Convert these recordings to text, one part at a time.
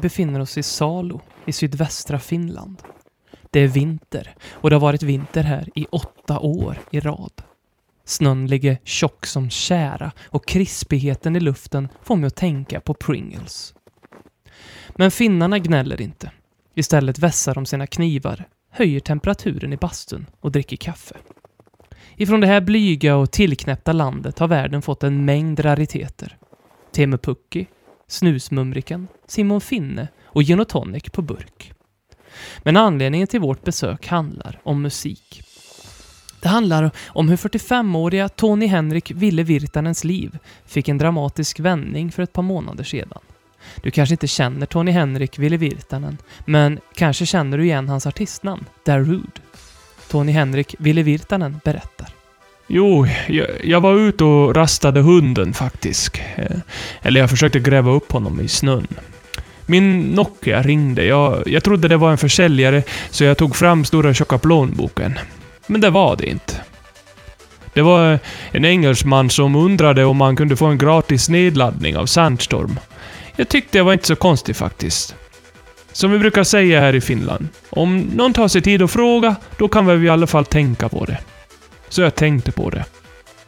befinner oss i Salo i sydvästra Finland. Det är vinter och det har varit vinter här i åtta år i rad. Snön ligger tjock som kära och krispigheten i luften får mig att tänka på Pringles. Men finnarna gnäller inte. Istället vässar de sina knivar, höjer temperaturen i bastun och dricker kaffe. Ifrån det här blyga och tillknäppta landet har världen fått en mängd rariteter. Teemu Snusmumriken, Simon Finne och gin och tonic på burk. Men anledningen till vårt besök handlar om musik. Det handlar om hur 45-åriga Tony Henrik Ville Virtanens liv fick en dramatisk vändning för ett par månader sedan. Du kanske inte känner Tony Henrik Ville Virtanen, men kanske känner du igen hans artistnamn, Darude. Tony Henrik Ville Virtanen berättar. Jo, jag, jag, var ute och rastade hunden faktiskt. Eh, eller jag försökte gräva upp honom i snön. Min Nokia ringde. Jag, jag trodde det var en försäljare, så jag tog fram stora tjocka plånboken. Men det var det inte. Det var en engelsman som undrade om man kunde få en gratis nedladdning av Sandstorm. Jag tyckte det var inte så konstigt faktiskt. Som vi brukar säga här i Finland. Om någon tar sig tid att fråga, då kan vi i alla fall tänka på det. Så jag tänkte på det.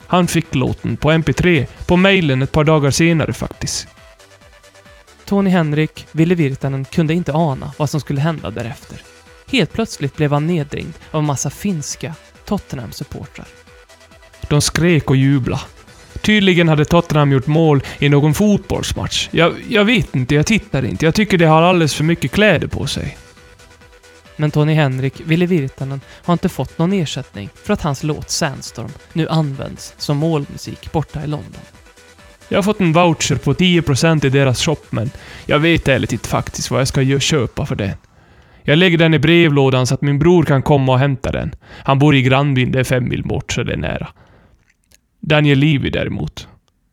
Han fick låten på MP3 på mejlen ett par dagar senare faktiskt. Tony Henrik, Ville Virtanen, kunde inte ana vad som skulle hända därefter. Helt plötsligt blev han nedringd av en massa finska Tottenham-supportrar. De skrek och jublade. Tydligen hade Tottenham gjort mål i någon fotbollsmatch. Jag, jag vet inte, jag tittar inte. Jag tycker de har alldeles för mycket kläder på sig. Men Tony Henrik, Ville Virtanen, har inte fått någon ersättning för att hans låt Sandstorm nu används som målmusik borta i London. Jag har fått en voucher på 10% i deras shop, men jag vet ärligt inte faktiskt vad jag ska köpa för den. Jag lägger den i brevlådan så att min bror kan komma och hämta den. Han bor i grannbyn, det är fem mil bort, så det är nära. Daniel Levy däremot.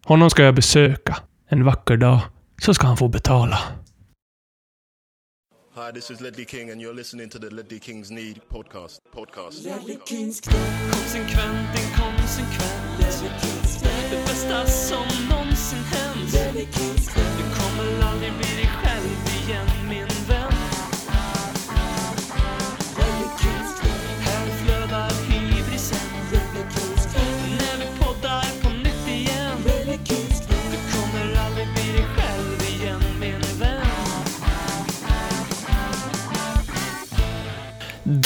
Honom ska jag besöka. En vacker dag så ska han få betala. Hi, this is Ledley King and you're listening to the Ledley Kings Need podcast. podcast. Ledley Kings Konsekvent, inkonsekvent. Ledley Kings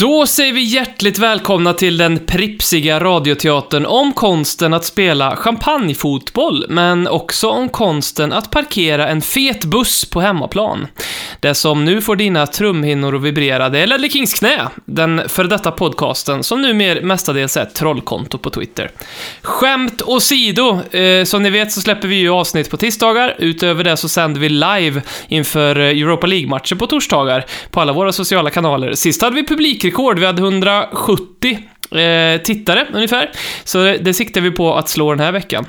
Då säger vi hjärtligt välkomna till den pripsiga radioteatern om konsten att spela champagnefotboll, men också om konsten att parkera en fet buss på hemmaplan. Det som nu får dina trumhinnor att vibrera, det är Ledley Kings knä, den för detta podcasten som numera mestadels är ett trollkonto på Twitter. Skämt åsido, eh, som ni vet så släpper vi ju avsnitt på tisdagar. Utöver det så sänder vi live inför eh, Europa League-matcher på torsdagar på alla våra sociala kanaler. Sist hade vi rekord. vi hade 170 eh, tittare ungefär. Så det, det siktar vi på att slå den här veckan.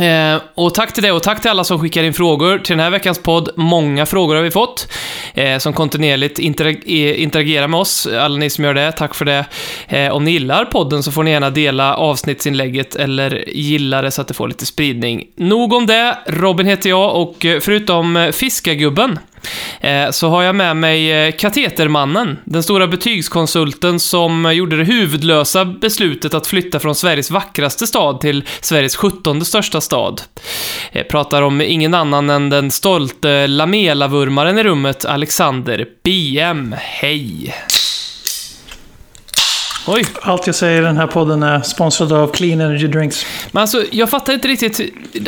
Eh, och tack till det och tack till alla som skickar in frågor till den här veckans podd. Många frågor har vi fått eh, som kontinuerligt interag eh, interagerar med oss. Alla ni som gör det, tack för det. Eh, om ni gillar podden så får ni gärna dela avsnittsinlägget eller gilla det så att det får lite spridning. Nog om det. Robin heter jag och eh, förutom eh, Fiskargubben Fiskagubben Eh, så har jag med mig eh, Katetermannen, den stora betygskonsulten som gjorde det huvudlösa beslutet att flytta från Sveriges vackraste stad till Sveriges sjuttonde största stad. Jag pratar om ingen annan än den stolte Lamela-vurmaren i rummet, Alexander BM. Hej! Oj. Allt jag säger i den här podden är sponsrad av Clean Energy Drinks. Men alltså, jag fattar inte riktigt.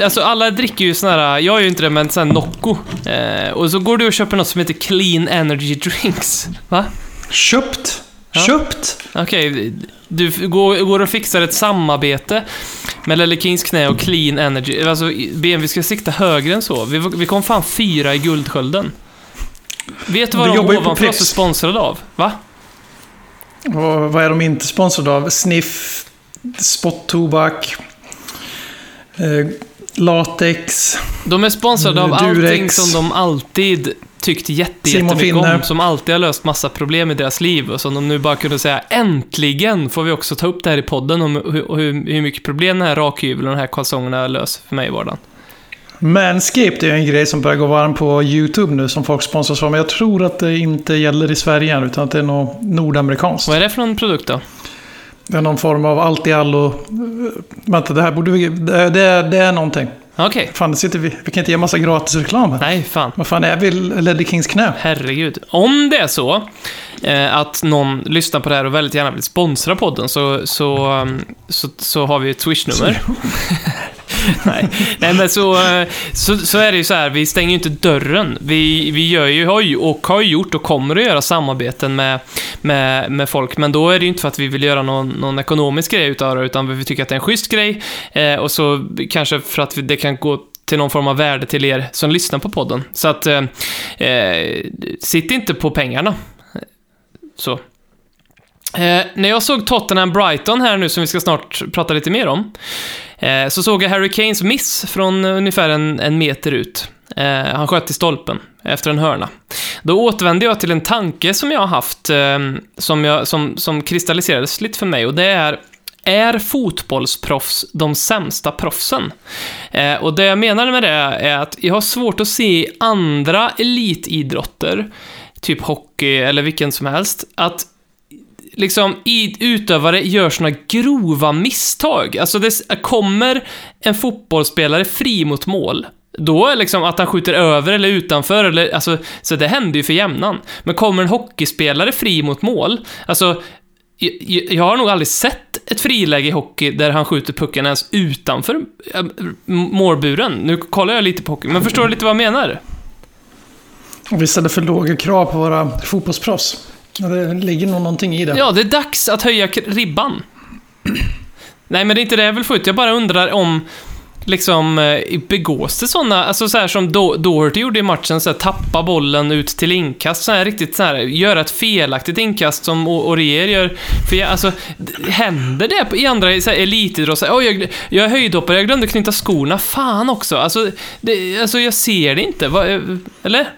Alltså, alla dricker ju såna här, jag gör ju inte det, men sån här Nocco. Eh, och så går du och köper något som heter Clean Energy Drinks. Va? Köpt? Ja. Köpt? Okej, okay. du går, går och fixar ett samarbete med Lelle Kings knä och Clean Energy. Alltså, BM, vi ska sikta högre än så. Vi, vi kom fan fyra i Guldskölden. Vet du vad du de ovanför oss är sponsrade av? Va? Och vad är de inte sponsrade av? Sniff, spottobak, eh, latex. De är sponsrade av Durex, allting som de alltid tyckt jätte, jättemycket om. Som alltid har löst massa problem i deras liv och som de nu bara kunde säga äntligen får vi också ta upp det här i podden om hur, hur, hur mycket problem den här rakhyveln och de här kalsongerna löser för mig i vardagen. Manscaped är en grej som börjar gå varm på YouTube nu som folk sponsras av. Men jag tror att det inte gäller i Sverige än, utan att det är något nordamerikanskt. Vad är det för någon produkt då? Det är någon form av allt i allo. Vänta, det här borde vi... Det, det, det är någonting. Okej. Fan, det sitter vi... Vi kan inte ge massa gratis reklam här. Nej, fan. Vad fan är vi Leddy Kings knä? Herregud. Om det är så eh, att någon lyssnar på det här och väldigt gärna vill sponsra podden så, så, um, så, så har vi ett Swish-nummer. Nej. Nej, men så, så, så är det ju så här, vi stänger ju inte dörren. Vi, vi gör ju, har ju, och har ju gjort och kommer att göra samarbeten med, med, med folk, men då är det ju inte för att vi vill göra någon, någon ekonomisk grej utav det, utan vi tycker att det är en schysst grej, eh, och så kanske för att det kan gå till någon form av värde till er som lyssnar på podden. Så att, eh, eh, sitt inte på pengarna. Så. Eh, när jag såg Tottenham-Brighton här nu, som vi ska snart prata lite mer om, eh, så såg jag Harry Kanes miss från eh, ungefär en, en meter ut. Eh, han sköt i stolpen efter en hörna. Då återvände jag till en tanke som jag har haft, eh, som, jag, som, som kristalliserades lite för mig, och det är är fotbollsproffs de sämsta proffsen? Eh, och det jag menar med det är att jag har svårt att se andra elitidrotter, typ hockey eller vilken som helst, att liksom i, utövare gör såna grova misstag. Alltså det kommer en fotbollsspelare fri mot mål. Då är liksom att han skjuter över eller utanför, eller, alltså, så det händer ju för jämnan. Men kommer en hockeyspelare fri mot mål, alltså jag, jag har nog aldrig sett ett friläge i hockey där han skjuter pucken ens utanför eh, målburen. Nu kollar jag lite på hockey, men förstår du lite vad jag menar? Vi ställer för låga krav på våra fotbollsproffs. Ja, det ligger nog någonting i det. Ja, det är dags att höja ribban. Nej, men det är inte det jag vill få ut. Jag bara undrar om liksom eh, begås det sådana, alltså så här som Do- Doherty gjorde i matchen, så här, tappa bollen ut till inkast, så här riktigt så här, göra ett felaktigt inkast som Orier gör. För jag, alltså, händer det i andra så här, elitidrott? Så här, Oj, jag, jag är höjdhoppare, jag glömde knyta skorna, fan också. Alltså, det, alltså jag ser det inte. Va, eh, eller?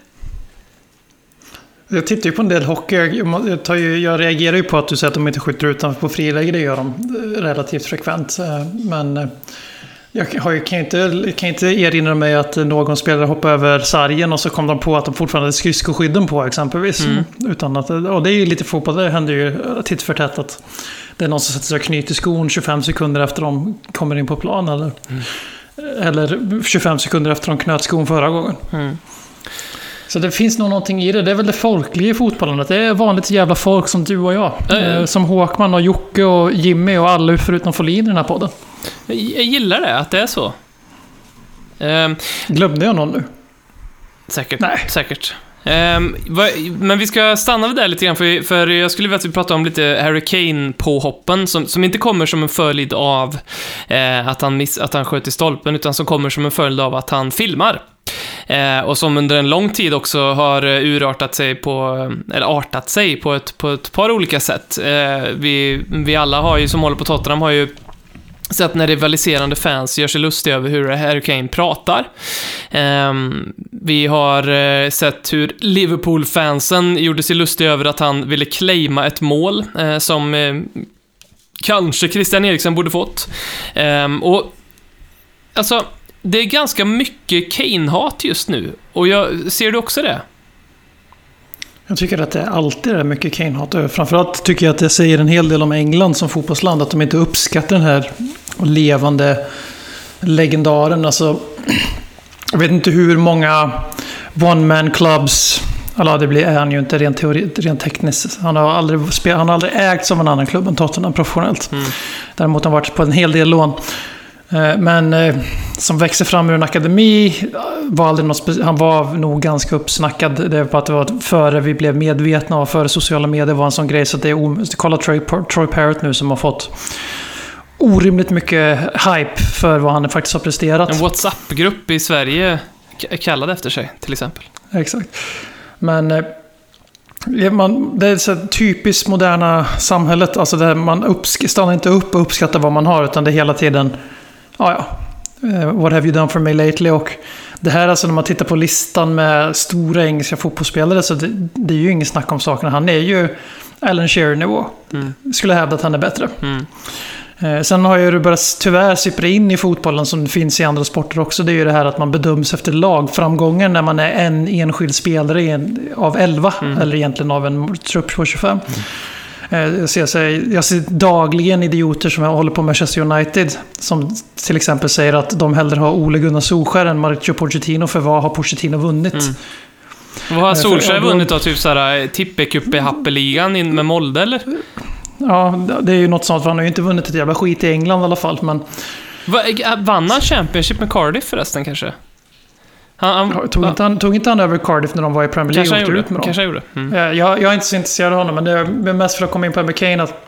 Jag tittar ju på en del hockey. Jag, tar ju, jag reagerar ju på att du säger att de inte skjuter utanför på friläge. Det gör de eh, relativt frekvent. Eh, Men eh, jag har ju- kan inte, kan inte erinra mig att någon spelare hoppade över sargen och så kom de på att de fortfarande hade skridskoskydden på exempelvis. Utan att, och det är ju lite fotboll, det händer ju titt för tätt att det är någon som sätter sig och knyter skon 25 sekunder efter de kommer in på plan. Eller, eller 25 sekunder efter de knöt skon förra gången. Mm. Så det finns nog någonting i det. Det är väl det folkliga i fotbollen. Det är vanligt jävla folk som du och jag. Eh. Eh, Som Håkman och Jocke och Jimmy och alla förutom Folin i den här podden. Jag, gillar det, att det är så. Ehm, Glömde jag någon nu? Säkert. Nej. Säkert. Ehm, vad- men vi ska stanna vid det lite grann, för, för jag skulle vilja att vi pratar om lite Harry Kane-påhoppen, som, som inte kommer som en följd av eh, att, han miss, att han sköt i stolpen, utan som kommer som en följd av att han filmar. Eh, och som under en lång tid också har eh, urartat sig på, eh, eller artat sig på ett, på ett par olika sätt. Eh, vi, vi alla har ju, som håller på Tottenham, har ju sett när rivaliserande fans gör sig lustiga över hur Harry Kane pratar. Ehm, vi har eh, sett hur Liverpool-fansen gjorde sig lustiga över att han ville claima ett mål eh, som eh, kanske Christian Eriksen borde fått. Ehm, och alltså, det är ganska mycket Kane-hat just nu. Och jag, ser du också det? Jag tycker att det alltid är mycket Kane-hat. Och Framförallt tycker jag att det säger en hel del om England som fotbollsland. Att de inte uppskattar den här levande legendaren. Alltså, jag vet inte hur många one-man clubs eller det blir, är han ju inte rent, teori, rent tekniskt. Han har, aldrig spel, han har aldrig ägts av en annan klubb än Tottenham professionellt. Mm. Däremot har han varit på en hel del lån. Eh, Men eh, som växer fram ur en akademi, eh, var aldrig något han var nog ganska uppsnackad. Det på att det var före vi blev medvetna och före sociala medier var en sån grej. Så det är kolla Troy, Troy Parrott nu som har fått orimligt mycket hype för vad han faktiskt har presterat. En WhatsApp-grupp i Sverige k- kallad efter sig, till exempel. Exakt. Men man, det är så typiskt moderna samhället. Alltså där man uppsk- stannar inte upp och uppskattar vad man har. Utan det är hela tiden, ja ja. eh, What have you done for me lately? Och det här alltså när man tittar på listan med stora engelska fotbollsspelare. Så det, det är ju ingen snack om sakerna. Han är ju Alan Shearer-nivå. Mm. Skulle hävda att han är bättre. Mm. Eh, sen har ju det börjat tyvärr sippra in i fotbollen som finns i andra sporter också. Det är ju det här att man bedöms efter lagframgången när man är en enskild spelare av 11. Mm. Eller egentligen av en trupp på 25. Mm. Eh, jag ser, jag ser dagligen idioter som håller på Manchester United. Som till exempel säger att de hellre har Ole Gunnar Solskjaer än Mauricio Pochettino. För vad har Pochettino vunnit? Mm. Vad har eh, Solskjaer vunnit då? Typ såhär Tippecup i Happeligan med Molde eller? Ja, det är ju något sånt. För han har ju inte vunnit ett jävla skit i England i alla fall. Men... Vann han Championship med Cardiff förresten kanske? Han, han, tog, inte han, tog inte han över Cardiff när de var i Premier League kanske och åkte ut med dem? Kanske gjorde. Mm. Jag, jag är inte så intresserad av honom, men det är mest för att komma in på McCain att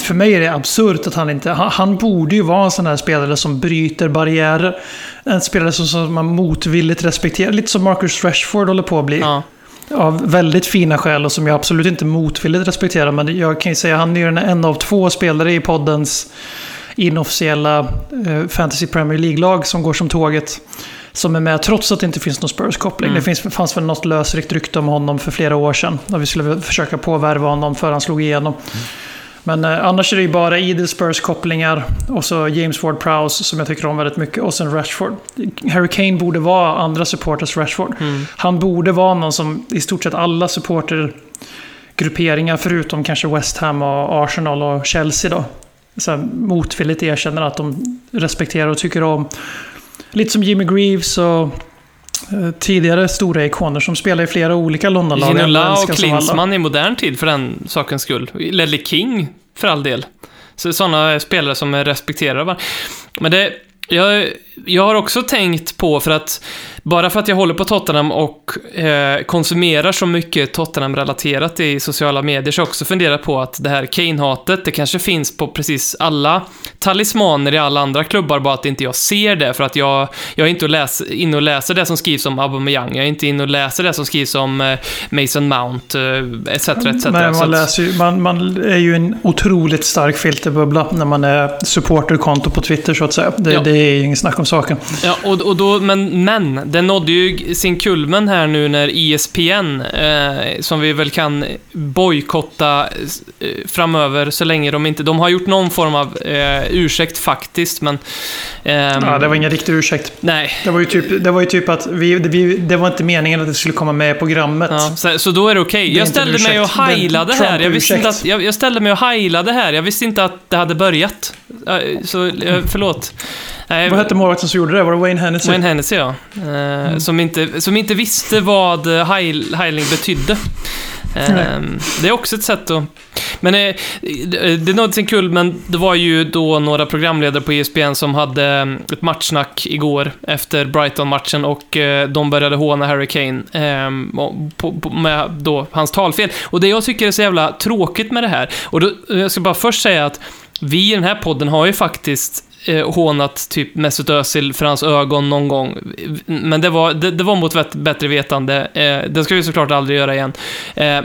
för mig är det absurt att han inte... Han, han, borde ju vara en sån här spelare som bryter barriärer. En spelare som, som man motvilligt respekterar. Lite som Marcus Rashford håller på att bli. Ja. Av väldigt fina skäl och som jag absolut inte motvilligt respekterar. Men jag kan ju säga att han är en av två spelare i poddens inofficiella eh, Fantasy Premier League-lag som går som tåget som är med trots att det inte finns någon Spurs-koppling. Mm. Det finns, fanns väl något lösryckt rykte om honom för flera år sedan. När vi skulle försöka påvärva honom för han slog igenom. Mm. Men eh, annars är det ju bara idel Spurs-kopplingar. Och så James Ward-Prowse som jag tycker om väldigt mycket. Och sen Rashford. Harry Kane borde vara andra supporters Rashford. Mm. Han borde vara någon som i stort sett alla supportergrupperingar förutom kanske West Ham och Arsenal och Chelsea då. Så motvilligt erkänner att de respekterar och tycker om. Lite som Jimmy Greaves och eh, tidigare stora ikoner som spelar i flera olika Londonlag. Ginola och Klinsmann i modern tid för den sakens skull. Ledley King för all del. Så sådana spelare som är respekterade. Men det, jag, jag har också tänkt på, för att bara för att jag håller på Tottenham och eh, konsumerar så mycket Tottenham-relaterat i sociala medier, så har jag också funderat på att det här Kane-hatet, det kanske finns på precis alla talismaner i alla andra klubbar, bara att inte jag ser det, för att jag, jag är inte läs, inne och läser det som skrivs om Aubameyang, jag är inte inne och läser det som skrivs om eh, Mason Mount, eh, etc. etc. Men man, läser ju, man, man är ju en otroligt stark filterbubbla när man är supporterkonto på Twitter, så att säga. Det, ja. det är ju inget snack om saken. Ja, och, och då, men, men den nådde ju sin kulmen här nu när ESPN, eh, som vi väl kan bojkotta eh, framöver så länge de inte... De har gjort någon form av eh, ursäkt faktiskt, men... Eh, ja, det var ingen riktig ursäkt. Nej. Det var ju typ, det var ju typ att vi, det, det var inte meningen att det skulle komma med i programmet. Ja, så, så, då är det okej. Okay. Jag ställde mig och heilade här. Jag, visste inte att, jag, jag ställde mig och heilade här. Jag visste inte att det hade börjat. Så, förlåt. Nej, vad hette målvakten som gjorde det? Var det Wayne Hennessy? Wayne Hennessy, ja. Eh, mm. som, inte, som inte visste vad heiling betydde. Mm. Det är också ett sätt att... Men eh, det nådde sin kul, men det var ju då några programledare på ESPN som hade mm, ett matchsnack igår efter Brighton-matchen och eh, de började håna Harry Kane ehm, med då hans talfel. Och det jag tycker är så jävla tråkigt med det här, och då, jag ska bara först säga att vi i den här podden har ju faktiskt eh, hånat typ Mesut Özil för hans ögon någon gång. Men det var, det, det var mot bättre vetande. Eh, det ska vi såklart aldrig göra igen. Eh,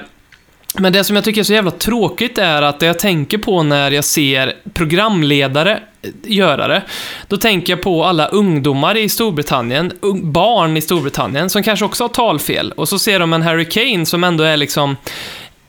men det som jag tycker är så jävla tråkigt är att det jag tänker på när jag ser programledare eh, göra det, då tänker jag på alla ungdomar i Storbritannien, barn i Storbritannien, som kanske också har talfel. Och så ser de en Harry Kane som ändå är liksom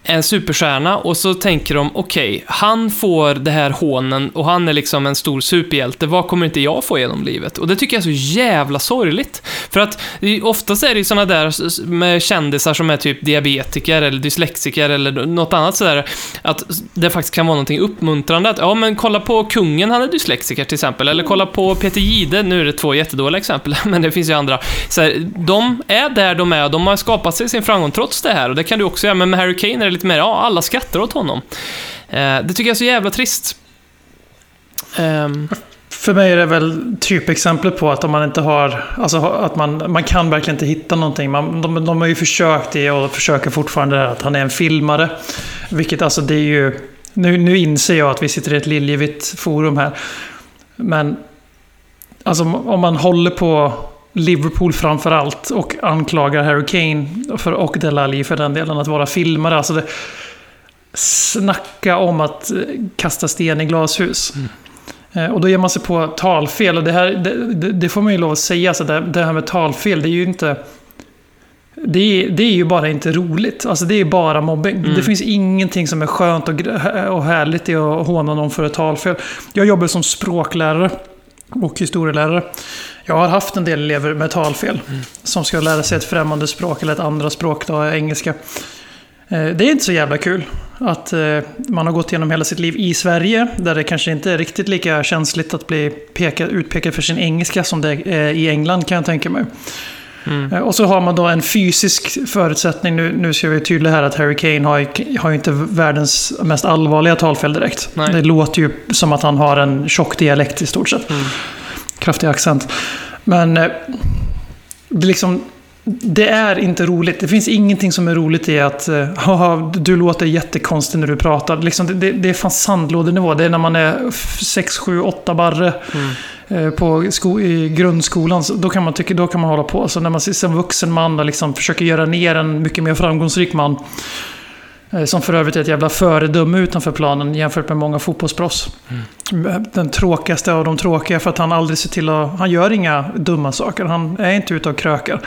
en superstjärna och så tänker de, okej, okay, han får det här hånen och han är liksom en stor superhjälte, vad kommer inte jag få genom livet? Och det tycker jag är så jävla sorgligt. För att oftast är det ju sådana där med kändisar som är typ diabetiker eller dyslexiker eller något annat sådär, att det faktiskt kan vara någonting uppmuntrande. Att, ja, men kolla på kungen, han är dyslexiker till exempel. Eller kolla på Peter Gide, nu är det två jättedåliga exempel, men det finns ju andra. Så här, de är där de är, de har skapat sig sin framgång trots det här. Och det kan du också göra, men med Harry Kane är det lite mer, ja, alla skrattar åt honom. Eh, det tycker jag är så jävla trist. Um. För mig är det väl typexemplet på att om man inte har... Alltså att man, man kan verkligen inte hitta någonting. Man, de, de har ju försökt det och försöker fortfarande att han är en filmare. Vilket alltså det är ju... Nu, nu inser jag att vi sitter i ett liljevitt forum här. Men... Alltså om man håller på Liverpool framför allt och anklagar Harry Kane för, och Delali för den delen att vara filmare. Alltså det, snacka om att eh, kasta sten i glashus. Mm. Eh, och då ger man sig på talfel. Och det, här, det, det, får man ju lov att säga. Så det, det här med talfel, det är ju inte... det, är- det är ju bara inte roligt. Alltså det är bara mobbing. Mm. Det finns ingenting som är skönt och, och härligt i att håna någon för ett talfel. Jag jobbar som språklärare och historielärare. Jag har haft en del elever med talfel som ska lära sig ett främmande språk eller ett andra språk, då, engelska. Eh, Det är inte så jävla kul att eh, man har gått igenom hela sitt liv i Sverige, där det kanske inte är riktigt lika känsligt att bli pekad, utpekad för sin engelska som det är i England kan jag tänka mig. Mm. Eh, Och så har man då en fysisk förutsättning. Nu, nu ska vi tydliga här att Harry Kane har, har inte världens mest allvarliga talfel direkt. Nej. Det låter ju som att han har en tjock dialekt i stort sett. Mm. Kraftig accent. Men eh, det, är liksom, det är inte roligt. Det finns ingenting som är roligt i att eh, "Haha, du låter jättekonstig när du pratar. Liksom, det, det, är fan sandlådenivå. Det är när man är 6, 7, 8 barre Mm. eh, på sko- i grundskolan. Så då, kan man tycka, då kan man hålla på. Så när man som vuxen man och liksom försöker göra ner en mycket mer framgångsrik man. Eh, Som för övrigt är ett jävla föredöme utanför planen jämfört med många fotbollsproffs. Den tråkigaste av de tråkiga för att han aldrig ser till att... Han gör inga dumma saker. Han är inte ute och krökar.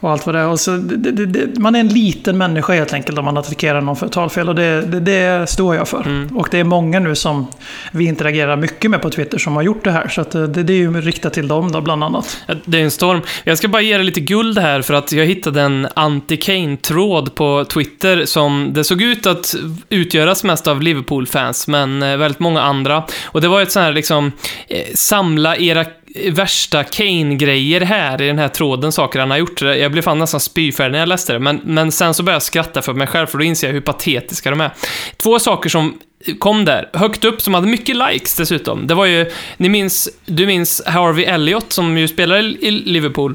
Och allt vad det är. Och så, det, det, det, man är en liten människa helt enkelt om man attackerar någon för talfel. Och det, det, står jag för. Mm. Och det är många nu som vi interagerar mycket med på Twitter som har gjort det här. Så eh, det, är ju riktat till dem då, bland annat. Det är en storm. Jag ska bara ge dig lite guld här för att jag hittade en anti-Kane-tråd på Twitter som det såg ut att utgöras mest av Liverpool-fans, men eh, väldigt många andra. Och det var ett sånt här liksom, eh, samla era värsta Kane-grejer här i den här tråden, saker han har gjort. Jag blev fan nästan spyfärdig när jag läste det, men, men sen så började jag skratta för mig själv, för då inser jag hur patetiska de är. Två saker som kom där, högt upp, som hade mycket likes dessutom. Det var ju, ni minns, du minns Harvey Elliott som ju spelar i Liverpool.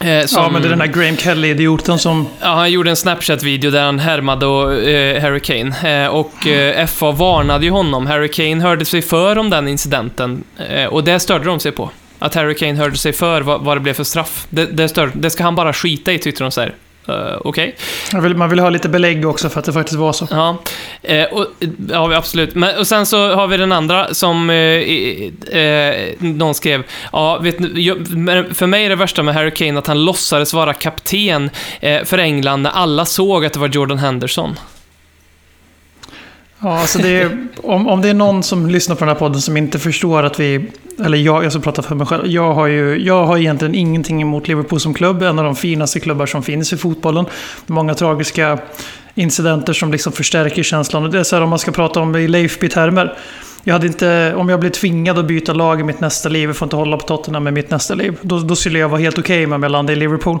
Eh, som, Ja, men det är den här Graham Kelly-idioten som... Ja, han gjorde en Snapchat-video där han härmade och, eh, Harry Kane. Eh, och eh, FA varnade ju honom. Harry Kane hörde sig för om den incidenten. Eh, och det störde de sig på. Att Harry Kane hörde sig för vad, vad det blev för straff. Det, det, störde, det ska han bara skita i, tyckte de så här. Eh, Okej. Man vill, man vill ha lite belägg också för att det faktiskt var så. Ja, eh, och, ja absolut. Men, och sen så har vi den andra som eh, någon skrev. Ja, vet ni, jag, för mig är det värsta med Harry Kane att han låtsades vara kapten för England när alla såg att det var Jordan Henderson. Ja, alltså det är, om, om det är någon som lyssnar på den här podden som inte förstår att vi... Eller jag, jag ska prata för mig själv. Jag har ju jag har egentligen ingenting emot Liverpool som klubb. En av de finaste klubbar som finns i fotbollen. Många tragiska incidenter som liksom förstärker känslan. Och det är så här om man ska prata om det i Leifby-termer. Jag hade inte, om jag blir tvingad att byta lag i mitt nästa liv, jag får inte hålla på Tottenham i mitt nästa liv, då, då skulle jag vara helt okej med om jag landade i Liverpool.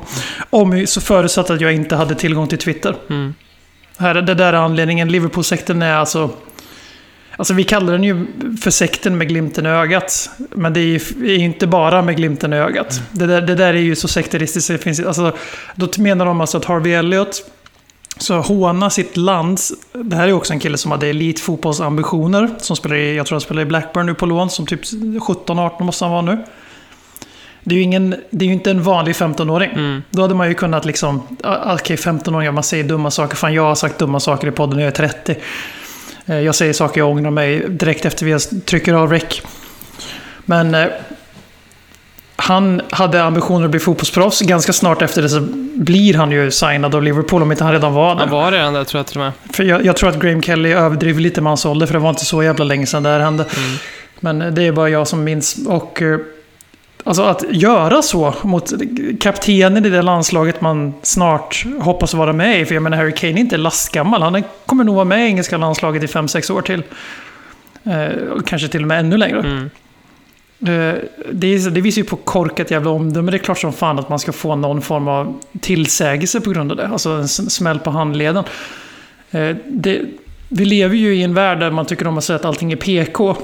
Om, så förutsatt att jag inte hade tillgång till Twitter. Mm. Här, det där är anledningen. Liverpool-sekten är alltså... Alltså vi kallar den ju för sekten med glimten i ögat. Men det är ju inte bara med glimten i ögat. Det, där, det där är ju så sekteristiskt. Det finns, alltså, då menar de alltså att Harvey Elliott så håna sitt lands... Det här är också en kille som hade elitfotbollsambitioner. Som spelar i, jag tror han spelar i Blackburn nu på lån. Som typ 17-18 måste han vara nu. Det är ju, ingen, det är inte en vanlig 15-åring. Mm. Då hade man ju kunnat liksom, ah, okej 15-åringar, man säger dumma saker. Fan, jag har sagt dumma saker i podden när jag är 30. Eh, Jag säger saker jag ångrar mig direkt efter vi trycker av rec. Men eh, han hade ambitioner att bli fotbollsproffs. Ganska snart efter det så blir han ju signad av Liverpool, om inte han redan var där. Han var redan där tror jag till och med. För jag, jag tror att Graham Kelly överdriver lite med hans ålder, för det var inte så jävla länge sedan det här hände. Mm. Men eh, det är bara jag som minns. Och eh, alltså att göra så mot kaptenen i det landslaget man snart hoppas vara med i. För jag menar, Harry Kane är inte lastgammal. Han kommer nog vara med i engelska landslaget i 5-6 år till. Eh, kanske till och med ännu längre. Mm. Eh, Det, är, det visar ju på korkat jävla omdöme. Det är klart som fan att man ska få någon form av tillsägelse på grund av det. Alltså en smäll på handleden. Eh, Det, vi lever ju i en värld där man tycker om att säga att allting är PK.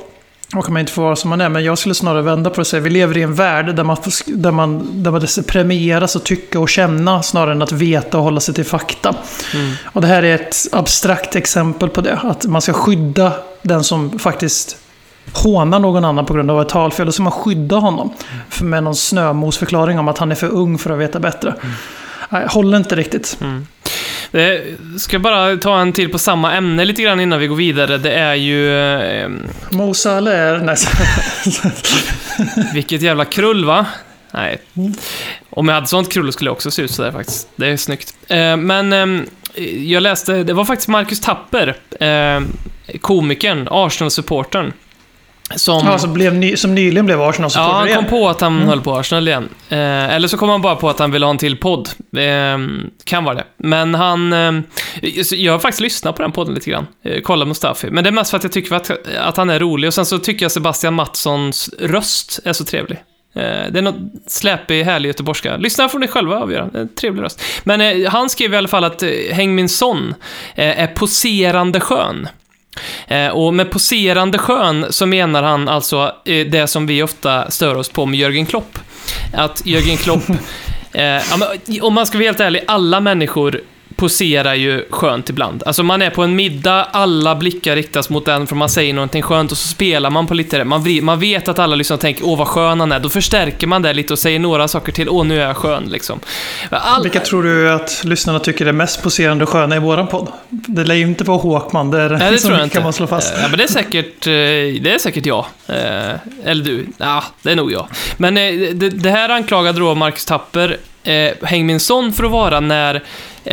Och man inte får vara som man är. Men jag skulle snarare vända på det och säga vi lever i en värld där man, där man, där man premieras att tycka och känna snarare än att veta och hålla sig till fakta. Mm. Och det här är ett abstrakt exempel på det. Att man ska skydda den som faktiskt hånar någon annan på grund av ett talfel. Då ska man skydda honom. Med någon snömosförklaring om att han är för ung för att veta bättre. Nej, håller inte riktigt. Mm. Det, ska bara ta en till på samma ämne lite grann innan vi går vidare. Det är ju... Eh, Mo. Nej, vilket jävla krull, va? Nej. Om jag hade sånt krull skulle jag också se ut sådär faktiskt. Det är snyggt. Eh, men ehm, jag läste, det var faktiskt Marcus Tapper, eh, komikern, Arsenal-supportern. Som, Ja, som, blev ny, som nyligen blev arsenal ja, han kom på att han Mm. höll på Arsenal igen. Eh, eller så kom han bara på att han ville ha en till podd. Eh, kan vara det. Men han... Eh, jag har faktiskt lyssnat på den podden lite grann. Eh, kolla Mustafi. Men det är mest för att jag tycker att, att han är rolig. Och sen så tycker jag Sebastian Mattssons röst är så trevlig. Eh, Det är något släpig, härlig göteborgska. Lyssna får ni själva avgöra. En trevlig röst. Men eh, han skrev i alla fall att eh, Häng min son är poserande skön. Eh, och med poserande skön så menar han alltså eh, det som vi ofta stör oss på med Jörgen Klopp. Att Jörgen Klopp, eh, om man ska vara helt ärlig, alla människor poserar ju skönt ibland. Alltså man är på en middag, alla blickar riktas mot den för man säger någonting skönt och så spelar man på lite det. Man, man vet att alla lyssnar och tänker åh vad skön han är. Då förstärker man det lite och säger några saker till. Åh nu är jag skön liksom. All... Vilka tror du att lyssnarna tycker är mest poserande och sköna i våran podd? Det lär ju inte vara Håkman, det, är, Nej, det tror jag inte. kan man slå fast. Eh, Ja, men det är säkert, eh, det är säkert jag. Eh, Eller du. Ja, det är nog jag. Men det, det här anklagade då Marcus Tapper eh, Häng min son för att vara när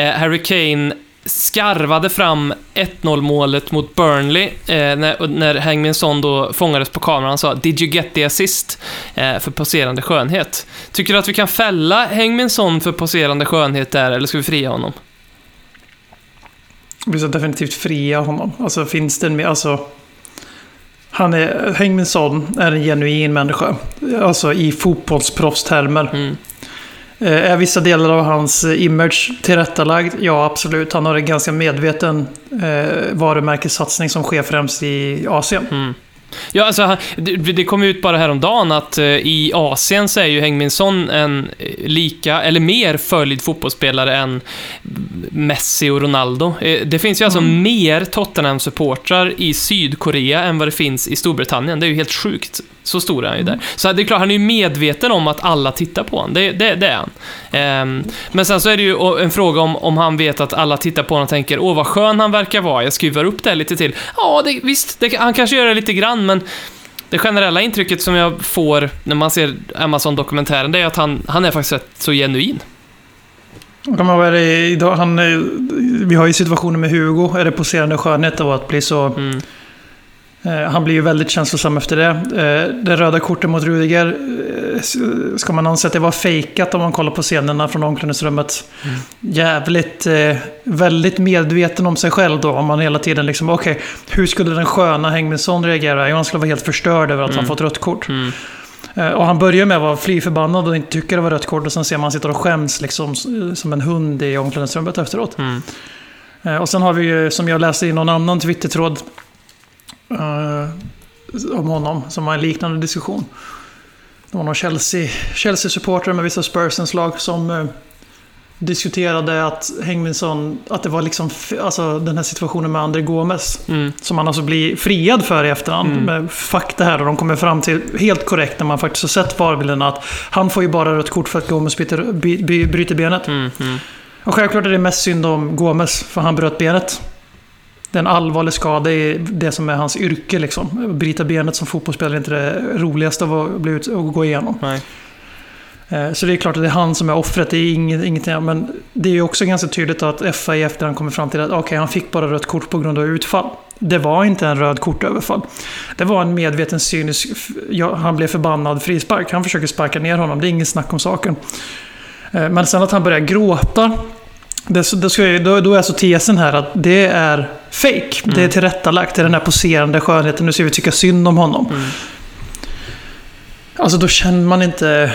Harry Kane skarvade fram 1-0 målet mot Burnley eh, när, och när Häng min son då fångades på kameran. Han sa “Did you get the assist?” eh, för poserande skönhet. Tycker du att vi kan fälla Häng min son för poserande skönhet där, eller ska vi fria honom? Vi ska definitivt fria honom. Alltså finns det en mer, alltså... Han är, Hengminsson är en genuin människa. Alltså i fotbollsproffstermer. Mm. Eh, Är vissa delar av hans eh, image tillrättalagd? Ja, absolut. Han har en ganska medveten eh, varumärkessatsning som sker främst i Asien. Mm. Ja, alltså, det, kom ut bara häromdagen att i Asien så är ju Heung-Min Son en lika, eller mer följd fotbollsspelare än Messi och Ronaldo. Det finns ju alltså mer Tottenham-supportrar i Sydkorea än vad det finns i Storbritannien. Det är ju helt sjukt. Så stor är han ju där. Så det är klart, han är ju medveten om att alla tittar på honom. Det, det, det är han. Ehm, men sen så är det ju en fråga om, om han vet att alla tittar på honom och tänker åh vad skön han verkar vara, jag skruvar upp det lite till. Ja, det, visst, det, han kanske gör det lite grann, men det generella intrycket som jag får när man ser Amazon-dokumentären, det är att han, han är faktiskt rätt så genuin. Man vara idag, han, eh, vi har ju situationen med Hugo. Är det poserande skönhet av att bli så... Mm. Eh, han blir ju väldigt känslosam efter det. Eh, det röda kortet mot Rudiger. Eh, ska man anse att det var fejkat om man kollar på scenerna från omklädningsrummet? Jävligt, eh, väldigt medveten om sig själv då. Om man hela tiden liksom, okej, hur skulle den sköna Hengminsson reagera? Jo, han skulle vara helt förstörd över att han Mm. fått rött kort. Mm. Och han börjar med att vara fly förbannad och inte tycker det var rött kort. Och sen ser man sitter och skäms liksom som en hund i omklädningsrummet efteråt. Mm. Och sen har vi ju, som jag läste i någon annan Twitter-tråd eh, om honom, som har en liknande diskussion. Det var någon Chelsea- Chelsea-supporter med vissa Spursens-lag som eh, diskuterade att Hengminsson, att det var liksom, alltså den här situationen med André Gomes, Mm. som han alltså blir friad för i efterhand. Mm. Med fakta här och de kommer fram till, helt korrekt när man faktiskt har sett varbilderna, att han får ju bara rött kort för att Gomes byter, by, by, bryter benet. Mm. Mm. Och självklart är det mest synd om Gomes, för han bröt benet. Det är en allvarlig skada i det som är hans yrke. Liksom. Bryta benet som fotbollsspelare är inte det roligaste att, bli ut, att gå igenom. Nej. Eh, Så det är klart att det är han som är offret, det är inget, ingenting. Men det är ju också ganska tydligt att FA i efterhand kommer fram till att okej, han fick bara rött kort på grund av utfall. Det var inte en röd kortöverfall. Det var en medveten cynisk... Ja, han blev förbannad frispark. Han försöker sparka ner honom, det är ingen snack om saken. Eh, Men sen att han börjar gråta. Det, det ska, då, då är alltså tesen här att det är fake. Det är tillrättalagt. Det är den här poserande skönheten. Nu ska vi tycka synd om honom. Mm. Alltså då känner man inte...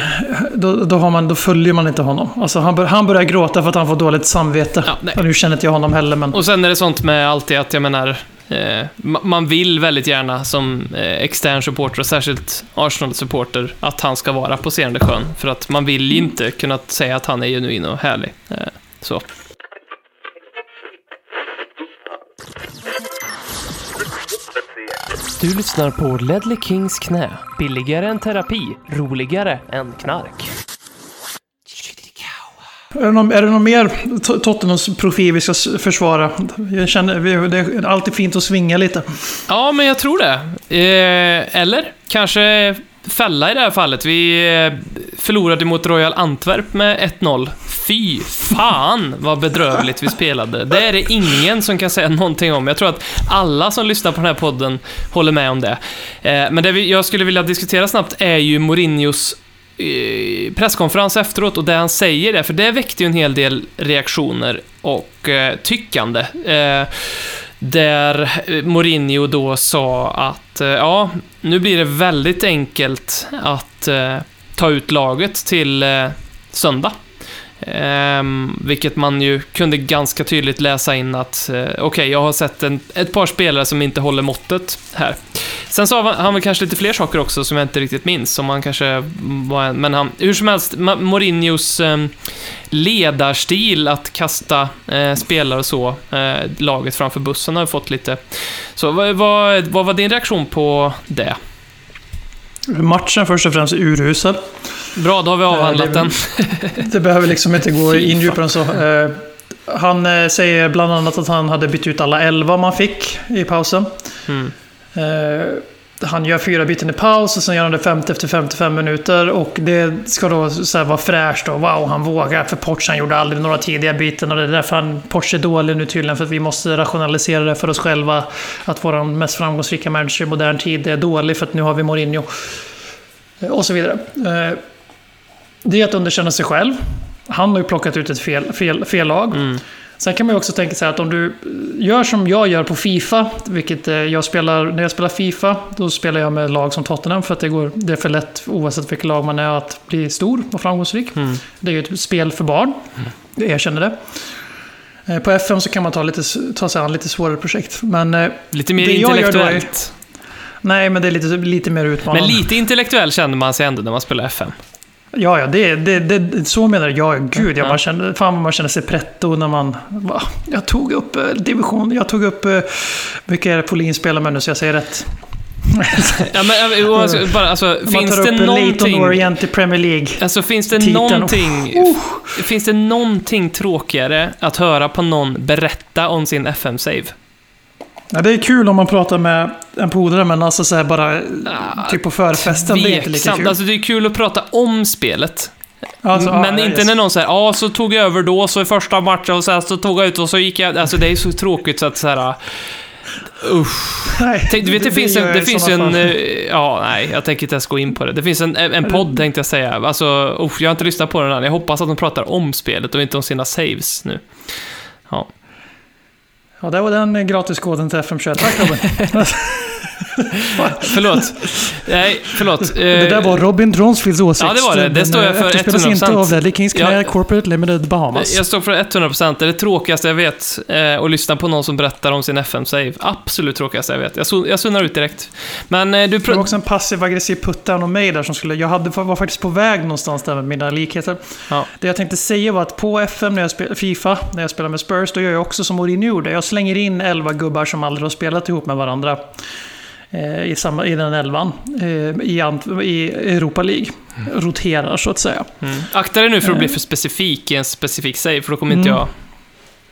Då, då, har man, då följer man inte honom. Alltså han, bör, han börjar gråta för att han får dåligt samvete. Ja. Och nu känner inte jag honom heller men... Och sen är det sånt med alltid att, jag menar, eh, ma- man vill väldigt gärna som eh, extern supporter, och särskilt Arsenal-supporter, att han ska vara poserande skön. För att man vill ju inte kunna säga att han är genuin och härlig. Eh, så. Du lyssnar på Ledley Kings knä. Billigare än terapi, roligare än knark. Är det någon, är det någon mer To- Tottenhams profil vi ska försvara? Jag känner, vi- det är alltid fint att svinga lite. Ja, men jag tror det. Eh, eller kanske fälla i det här fallet. Vi eh, förlorade mot Royal Antwerp med 1-0. Fy fan vad bedrövligt vi spelade. Det är det ingen som kan säga någonting om. Jag tror att alla som lyssnar på den här podden håller med om det. Eh, men det jag skulle vilja diskutera snabbt är ju Mourinhos eh, presskonferens efteråt och det han säger där, för det väckte ju en hel del reaktioner och tyckande. Där eh, Mourinho då sa att eh, ja, nu blir det väldigt enkelt att eh, ta ut laget till eh, söndag. Um, vilket man ju kunde ganska tydligt läsa in att uh, okej, jag har sett en, ett par spelare som inte håller måttet här. Sen sa han, han väl kanske lite fler saker också som jag inte riktigt minns, som han kanske var en, men han, hur som helst, Mourinhos um, ledarstil att kasta uh, spelare och så, uh, laget framför bussen har ju fått lite... Så vad, vad, vad var din reaktion på det? Matchen först och främst urusel. Bra, då har vi avhandlat den. Det behöver liksom inte gå in djupare än så. Eh, Han eh, säger bland annat att han hade bytt ut alla elva man fick i pausen. Mm. Han gör fyra byten i paus och sen gör han det 50 efter 55 minuter. Och det ska då så här vara fräscht och wow, han vågar. För Porsche, han gjorde aldrig några tidiga byten och det är därför han, Porsche är dålig nu tydligen. För att vi måste rationalisera det för oss själva. Att vår mest framgångsrika manager i modern tid är dålig för att nu har vi Mourinho. Eh, och så vidare. Eh, det är att underkänna sig själv. Han har ju plockat ut ett fel, fel, fel lag. Mm. Sen kan man ju också tänka sig att om du gör som jag gör på Fifa, vilket eh, jag spelar, när jag spelar Fifa, då spelar jag med lag som Tottenham för att det, går, det är för lätt, oavsett vilket lag man är, att bli stor och framgångsrik. Mm. Det är ju ett spel för barn. Jag erkänner det. Eh, På FM så kan man ta, lite, ta sig an lite svårare projekt. Men eh, Lite mer då är- intellektuellt. nej, men det är lite, lite mer utmanande. Men lite intellektuell känner man sig ändå när man spelar FM. Ja, ja, det, det, det, så menar jag. Gud, Ja. man känner, fan vad man känner sig pretto när man... Va? Jag tog upp eh, division, jag tog upp... eh, Vilka är det Polin spelar med nu så jag säger rätt? Ja, men, och alltså, bara, alltså, Man finns tar det eh, någonting... Orient i Premier League. Alltså finns det Titeln. någonting... Finns det någonting tråkigare att höra på någon berätta om sin FM-save? Ja, det är kul om man pratar med en polare, men alltså så bara... Ah, typ på förfesten, det är inte lika kul. Alltså det är kul att prata om spelet. Alltså, men ja, inte yes. när någon säger ja så tog jag över då, så i första matchen och sen så tog jag ut och så gick jag... Alltså det är så tråkigt så att så här... Usch. Nej, Tänk, du vet, det, finns gör en... Det finns en eh, ja, nej, jag tänker inte ens gå in på det. Det finns en, en podd, tänkte jag säga. Alltså, usch, jag har inte lyssnat på den än. Jag hoppas att de pratar om spelet och inte om sina saves nu. Ja. Ja, det var den eh, gratiskoden till FM21. Tack Robin. Förlåt. Nej, förlåt. det där var Robin Dronsfields åsikt. Ja, det var det. Det står jag eh, för efterspelas 100%. inte av Ledley Kings knä Ja. Corporate Limited Bahamas. Jag står för 100%. Det är det tråkigaste jag vet. Eh, att lyssna på någon som berättar om sin FM-save. Absolut tråkigaste jag vet. Jag, jag sunnar ut direkt. Men eh, du... Det var också en passiv-aggressiv puttan och mig där som skulle... Jag hade, var faktiskt på väg någonstans där med mina likheter. ja. Det jag tänkte säga var att på FM, när jag spelar Fifa, när jag spelar med Spurs, då gör jag också som Mourinho gjorde. Jag slänger in 11 gubbar som aldrig har spelat ihop med varandra. Eh, I, samma, I den elvan. eh, I, I Europa League. Roterar så att säga. Mm. Akta dig nu för att bli för specifik i en specifik save, för då kommer inte Mm. jag...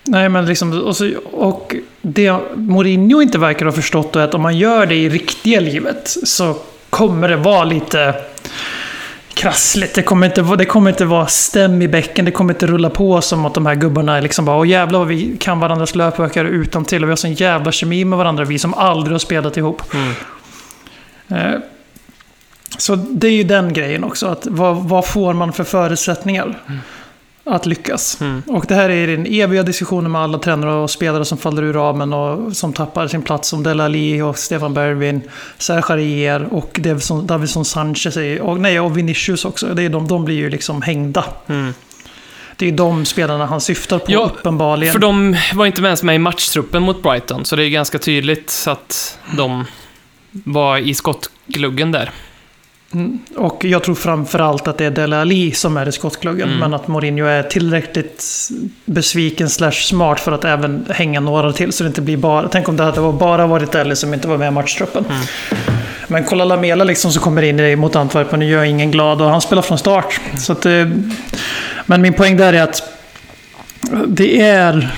Nej, men liksom... Och, så, och det Mourinho inte verkar ha förstått är att om man gör det i riktiga livet så kommer det vara lite krassligt. Det kommer inte, det kommer inte vara stäm i bäcken. Det kommer inte rulla på som att de här gubbarna är liksom bara Åh jävlar vad vi kan varandras löpböcker utan till och vi har sån jävla kemi med varandra, vi som aldrig har spelat ihop. Mm. Eh, Så det är ju den grejen också. Att vad, vad får man för förutsättningar att lyckas? Mm. Och det här är den eviga diskussionen med alla tränare och spelare som faller ur ramen och som tappar sin plats. Som Dele Alli och Stefan Bergvin, Serge och Davison, Davison Sanchez. är- Och, nej, och Vinicius också. Det är de, de blir ju liksom hängda. Mm. Det är de spelarna han syftar på Ja, uppenbarligen. För de var inte ens med i matchtruppen mot Brighton, så det är ganska tydligt att de var i skottgluggen där. Mm. Och jag tror framförallt att det är Dele Alli som är i skottgluggen. Mm. Men att Mourinho är tillräckligt besviken slash smart för att även hänga några till. Så det inte blir bara... Tänk om det hade bara varit Dele som inte var med i matchtruppen. Mm. Men kolla Lamela liksom som kommer in i- mot Antwerpen och gör ingen glad. Och han spelar från start. Så att, eh, men min poäng där är att det är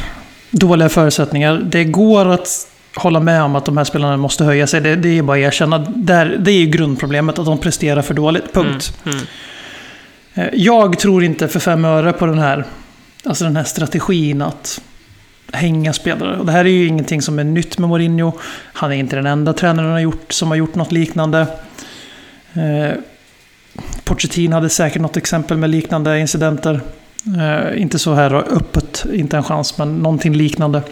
dåliga förutsättningar. Det går att hålla med om att de här spelarna måste höja sig. Det, det är bara att erkänna. Där, det är ju grundproblemet, att de presterar för dåligt. Punkt. Mm, mm. Jag tror inte för fem öre på den här, alltså den här strategin att hänga spelare. Och det här är ju ingenting som är nytt med Mourinho. Han är inte den enda tränaren har gjort, som har gjort något liknande. Eh, Pochettino hade säkert något exempel med liknande incidenter. Eh, inte så här öppet, inte en chans, men någonting liknande.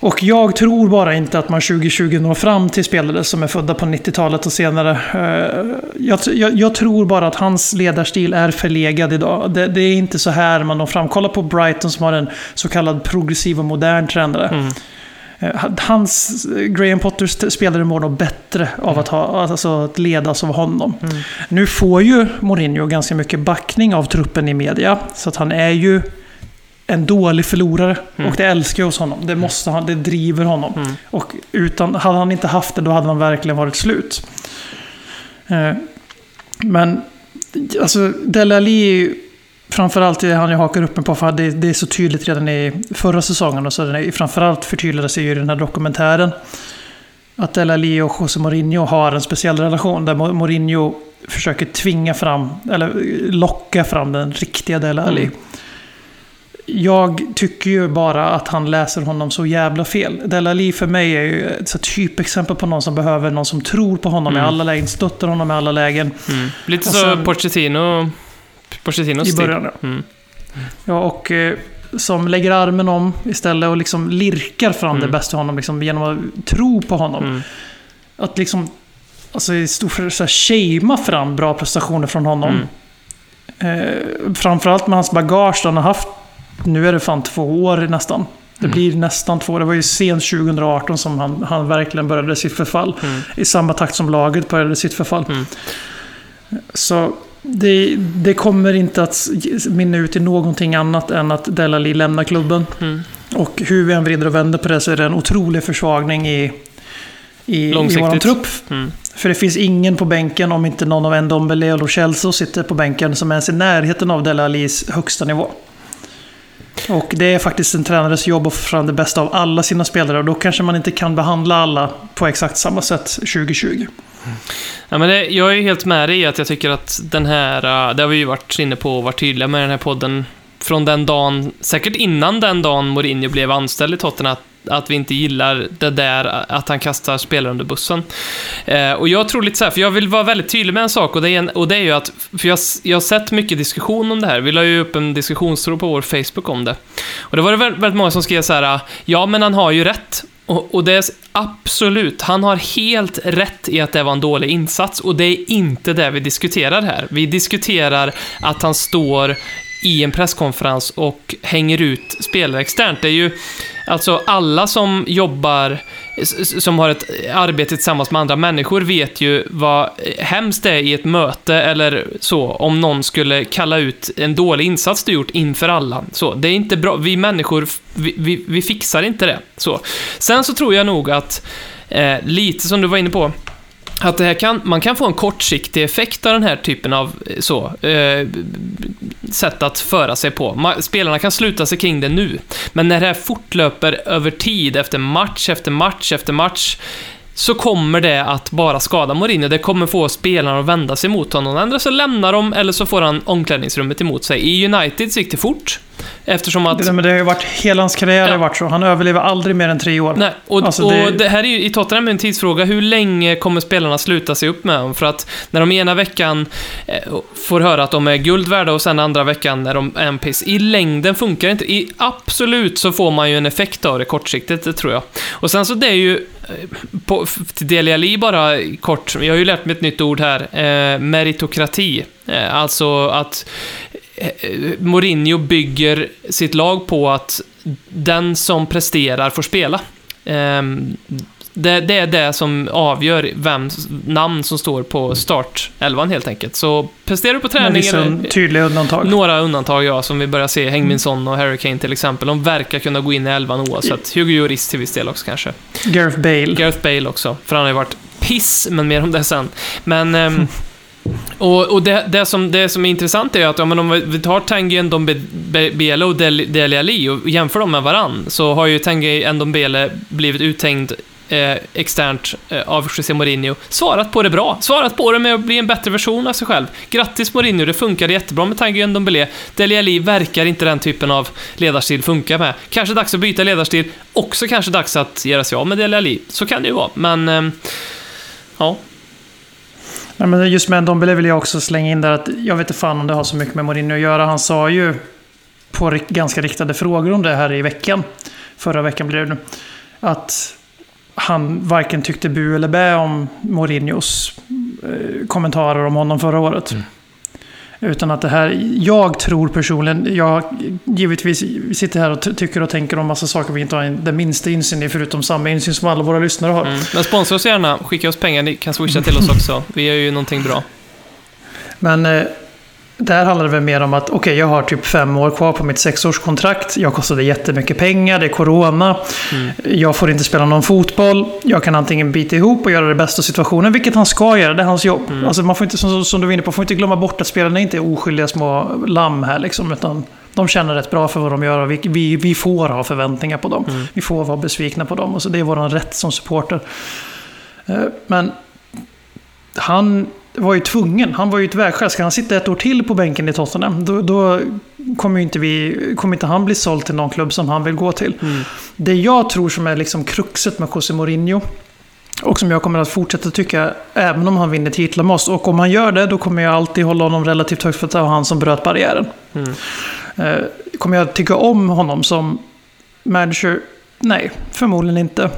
Och jag tror bara inte att man 2020 når fram till spelare som är födda på 90-talet och senare. Eh, Jag, jag, jag tror bara att hans ledarstil är förlegad idag. Det, det är inte så här man når fram. Kolla på Brighton som har en så kallad progressiv och modern tränare. Mm. Eh, Hans, Graham Potters spelare mår nog bättre av att, ha, alltså, att ledas av honom. Mm. Nu får ju Mourinho ganska mycket backning av truppen i media. Så att han är ju en dålig förlorare. Mm. Och det älskar jag hos honom. Det, måste han, det driver honom. Mm. Och utan, hade han inte haft det, då hade han verkligen varit slut. Eh, Men, alltså, Dele Alli är ju framförallt det han jag hakar upp mig på, för det, det är så tydligt redan i förra säsongen. Och så den är, framförallt förtydligade sig ju i den här dokumentären. Att Dele Alli och José Mourinho har en speciell relation, där Mo- Mourinho försöker tvinga fram, eller locka fram den riktiga Dele Alli. Mm. Jag tycker ju bara att han läser honom så jävla fel. Dele Alli för mig är ju ett typexempel på någon som behöver någon som tror på honom i Mm. alla lägen, stöttar honom i alla lägen. Mm. Lite Och så sen- Pochettino... Pochettinos I stil. början, ja. Mm. Ja, och eh, som lägger armen om istället och liksom lirkar fram Mm. det bästa i honom liksom, genom att tro på honom. Mm. Att liksom, alltså i stort här, shamea fram bra prestationer från honom. Mm. Eh, framförallt med hans bagage han har haft, nu är det fan två år nästan. Det Mm. blir nästan två. Det var ju sent 2018 som han, han verkligen började sitt förfall. Mm. I samma takt som laget började sitt förfall. Mm. Så det, det kommer inte att minna ut i någonting annat än att Dele Alli lämnar klubben. Mm. Och hur vi än vrider och vänder på det så är det en otrolig försvagning i, i, i vår trupp. Mm. För det finns ingen på bänken, om inte någon av Ndombele Lo Celso sitter på bänken, som ens är i närheten av Dele Allis högsta nivå. Och det är faktiskt en tränares jobb att få fram det bästa av alla sina spelare. Och då kanske man inte kan behandla alla på exakt samma sätt 2020. Ja, men det, jag är helt med dig i att jag tycker att den här, äh, det har vi ju varit inne på och varit tydliga med i den här podden, från den dagen, säkert innan den dagen Mourinho blev anställd i Tottenham, att, att vi inte gillar det där att han kastar spelare under bussen. Eh, och jag tror lite så här, för jag vill vara väldigt tydlig med en sak och det är, en, och det är ju att, för jag, jag har sett mycket diskussion om det här, vi la ju upp en diskussionstråd på vår Facebook om det. Och det var det väldigt, väldigt många som skrev så här, ja men han har ju rätt. Och, och det är absolut, han har helt rätt i att det var en dålig insats och det är inte det vi diskuterar här. Vi diskuterar att han står i en presskonferens och hänger ut spelare externt. Det är ju alltså alla som jobbar, som har ett arbete tillsammans med andra människor vet ju vad hemskt det är i ett möte eller så, om någon skulle kalla ut en dålig insats du gjort inför alla. Så, det är inte bra. Vi människor, vi, vi, vi fixar inte det. Så. Sen så tror jag nog att, eh, lite som du var inne på, att det här kan, man kan få en kortsiktig effekt av den här typen av eh, så, eh, sätt att föra sig på. Ma- Spelarna kan sluta sig kring det nu, men när det här fortlöper över tid, efter match efter match efter match, så kommer det att bara skada Mourinho. Det kommer få spelarna att vända sig mot honom. Ändå så lämnar de, eller så får han omklädningsrummet emot sig. I United så gick det fort, eftersom att... Det, men det har ju varit, hela hans karriär har Ja. varit så. Han överlever aldrig mer än tre år. Nej, och, Alltså, och det- det... här är ju i Tottenham en tidsfråga. Hur länge kommer spelarna sluta sig upp med honom? För att när de ena veckan eh, får höra att de är guld värda och sen andra veckan är de en piss. I längden funkar det inte. I, absolut så får man ju en effekt av det kortsiktigt, det tror jag. Och sen så det är ju, eh, på, till Dele Alli bara kort, jag har ju lärt mig ett nytt ord här, eh, meritokrati. Eh, alltså att Mourinho bygger sitt lag på att den som presterar får spela. Ehm, det, det är det som avgör vem namn som står på startelvan helt enkelt. Så presterar du på Med träning vissa eller... tydliga undantag. Några undantag, ja, som vi börjar se. Heung-Min Son och Harry Kane till exempel. De verkar kunna gå in i elvan oavsett. Hugo Lloris till viss del också kanske. Gareth Bale. Gareth Bale också, för han har ju varit piss, men mer om det sen. Men... Och, och det, det, som, det som är intressant är att ja, men om vi- tar Tanguy Ndombele och Dele Dele Alli och jämför dem med varann, så har ju Tanguy Ndombele blivit uthängd eh, externt eh, av José Mourinho. Svarat på det bra. Svarat på det med att bli en bättre version av sig själv. Grattis Mourinho, det funkade jättebra med Tanguy Ndombele. Dele Alli verkar inte den typen av ledarstil funka med. Kanske dags att byta ledarstil. Också kanske dags att göra sig av med Dele Alli. Så kan det ju vara, men... Eh, ja. Nej, men just med Ndombele vill jag också slänga in där att jag vet inte fan om det har så mycket med Mourinho att göra. Han sa ju på ganska riktade frågor om det här i veckan. Förra veckan blev det nu. Att han varken tyckte bu eller bä om Mourinhos eh, kommentarer om honom förra året. Mm. Utan att det här, jag tror personligen, jag givetvis sitter här och ty- tycker och tänker om massa saker vi inte har den minsta insyn i, förutom samma insyn som alla våra lyssnare har. Mm. Men sponsra oss gärna, skicka oss pengar, ni kan swisha till oss också. Vi gör ju någonting bra. Men eh, där handlar det väl mer om att okej, jag har typ fem år kvar på mitt sexårskontrakt. Jag kostade jättemycket pengar, det är corona. Jag får inte spela någon fotboll. Jag kan antingen bita ihop och göra det bästa av situationen, vilket han ska göra. Det är hans jobb. Alltså, man får inte, som, som du var inne på, får inte glömma bort att spelarna inte är oskyldiga små lamm här. Liksom, utan de känner rätt bra för vad de gör och vi, vi, vi får ha förväntningar på dem. Vi får vara besvikna på dem. Och så det är vår rätt som supporter. Eh, Men han var ju tvungen. Han var ju ett vägskäl. Ska han sitta ett år till på bänken i Tottenham, då, då kommer, inte vi, kommer inte han bli såld till någon klubb som han vill gå till. Det jag tror som är liksom kruxet med José Mourinho, och som jag kommer att fortsätta tycka, även om han vinner titlar med oss. Och om han gör det, då kommer jag alltid hålla honom relativt högt för att det var han som bröt barriären. Mm. Eh, kommer jag tycka om honom som manager? Nej, förmodligen inte.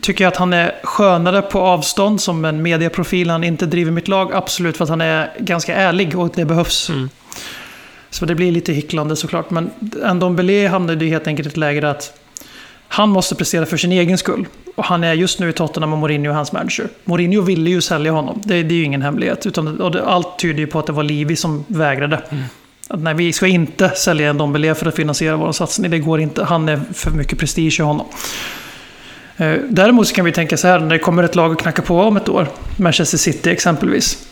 Tycker jag att han är skönare på avstånd som en mediaprofil. Han inte driver mitt lag. Absolut, för att han är ganska ärlig och det behövs. Mm. Så det blir lite hycklande såklart. Men Ndombele hamnade ju helt enkelt i ett läge att han måste prestera för sin egen skull. Och han är just nu i Tottenham och Mourinho är hans manager. Mourinho ville ju sälja honom. Det, det är ju ingen hemlighet. Utan, och det, allt tyder ju på att det var Livi som vägrade. Att nej, vi ska inte sälja en Ndombele för att finansiera vår satsning. Det går inte. Han är för mycket prestige i honom. Eh, Däremot kan vi tänka så här, när det kommer ett lag och knackar på om ett år, Manchester City exempelvis.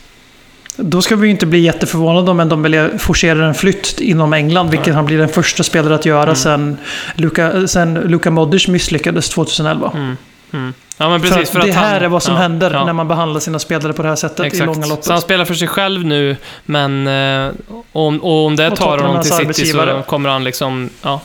Då ska vi inte bli jätteförvånade om Ndombele forcerar en flytt inom England, vilket han blir den första spelare att göra sen, Luka, sen Luka Modric misslyckades 2011. Mm. Mm. Ja, men För precis. att För att det här han, är vad som ja, händer ja. när man behandlar sina spelare på det här sättet i långa Exakt. loppet. Så han spelar för sig själv nu, men eh, om, och om det Och tar honom till City så kommer han liksom, ja.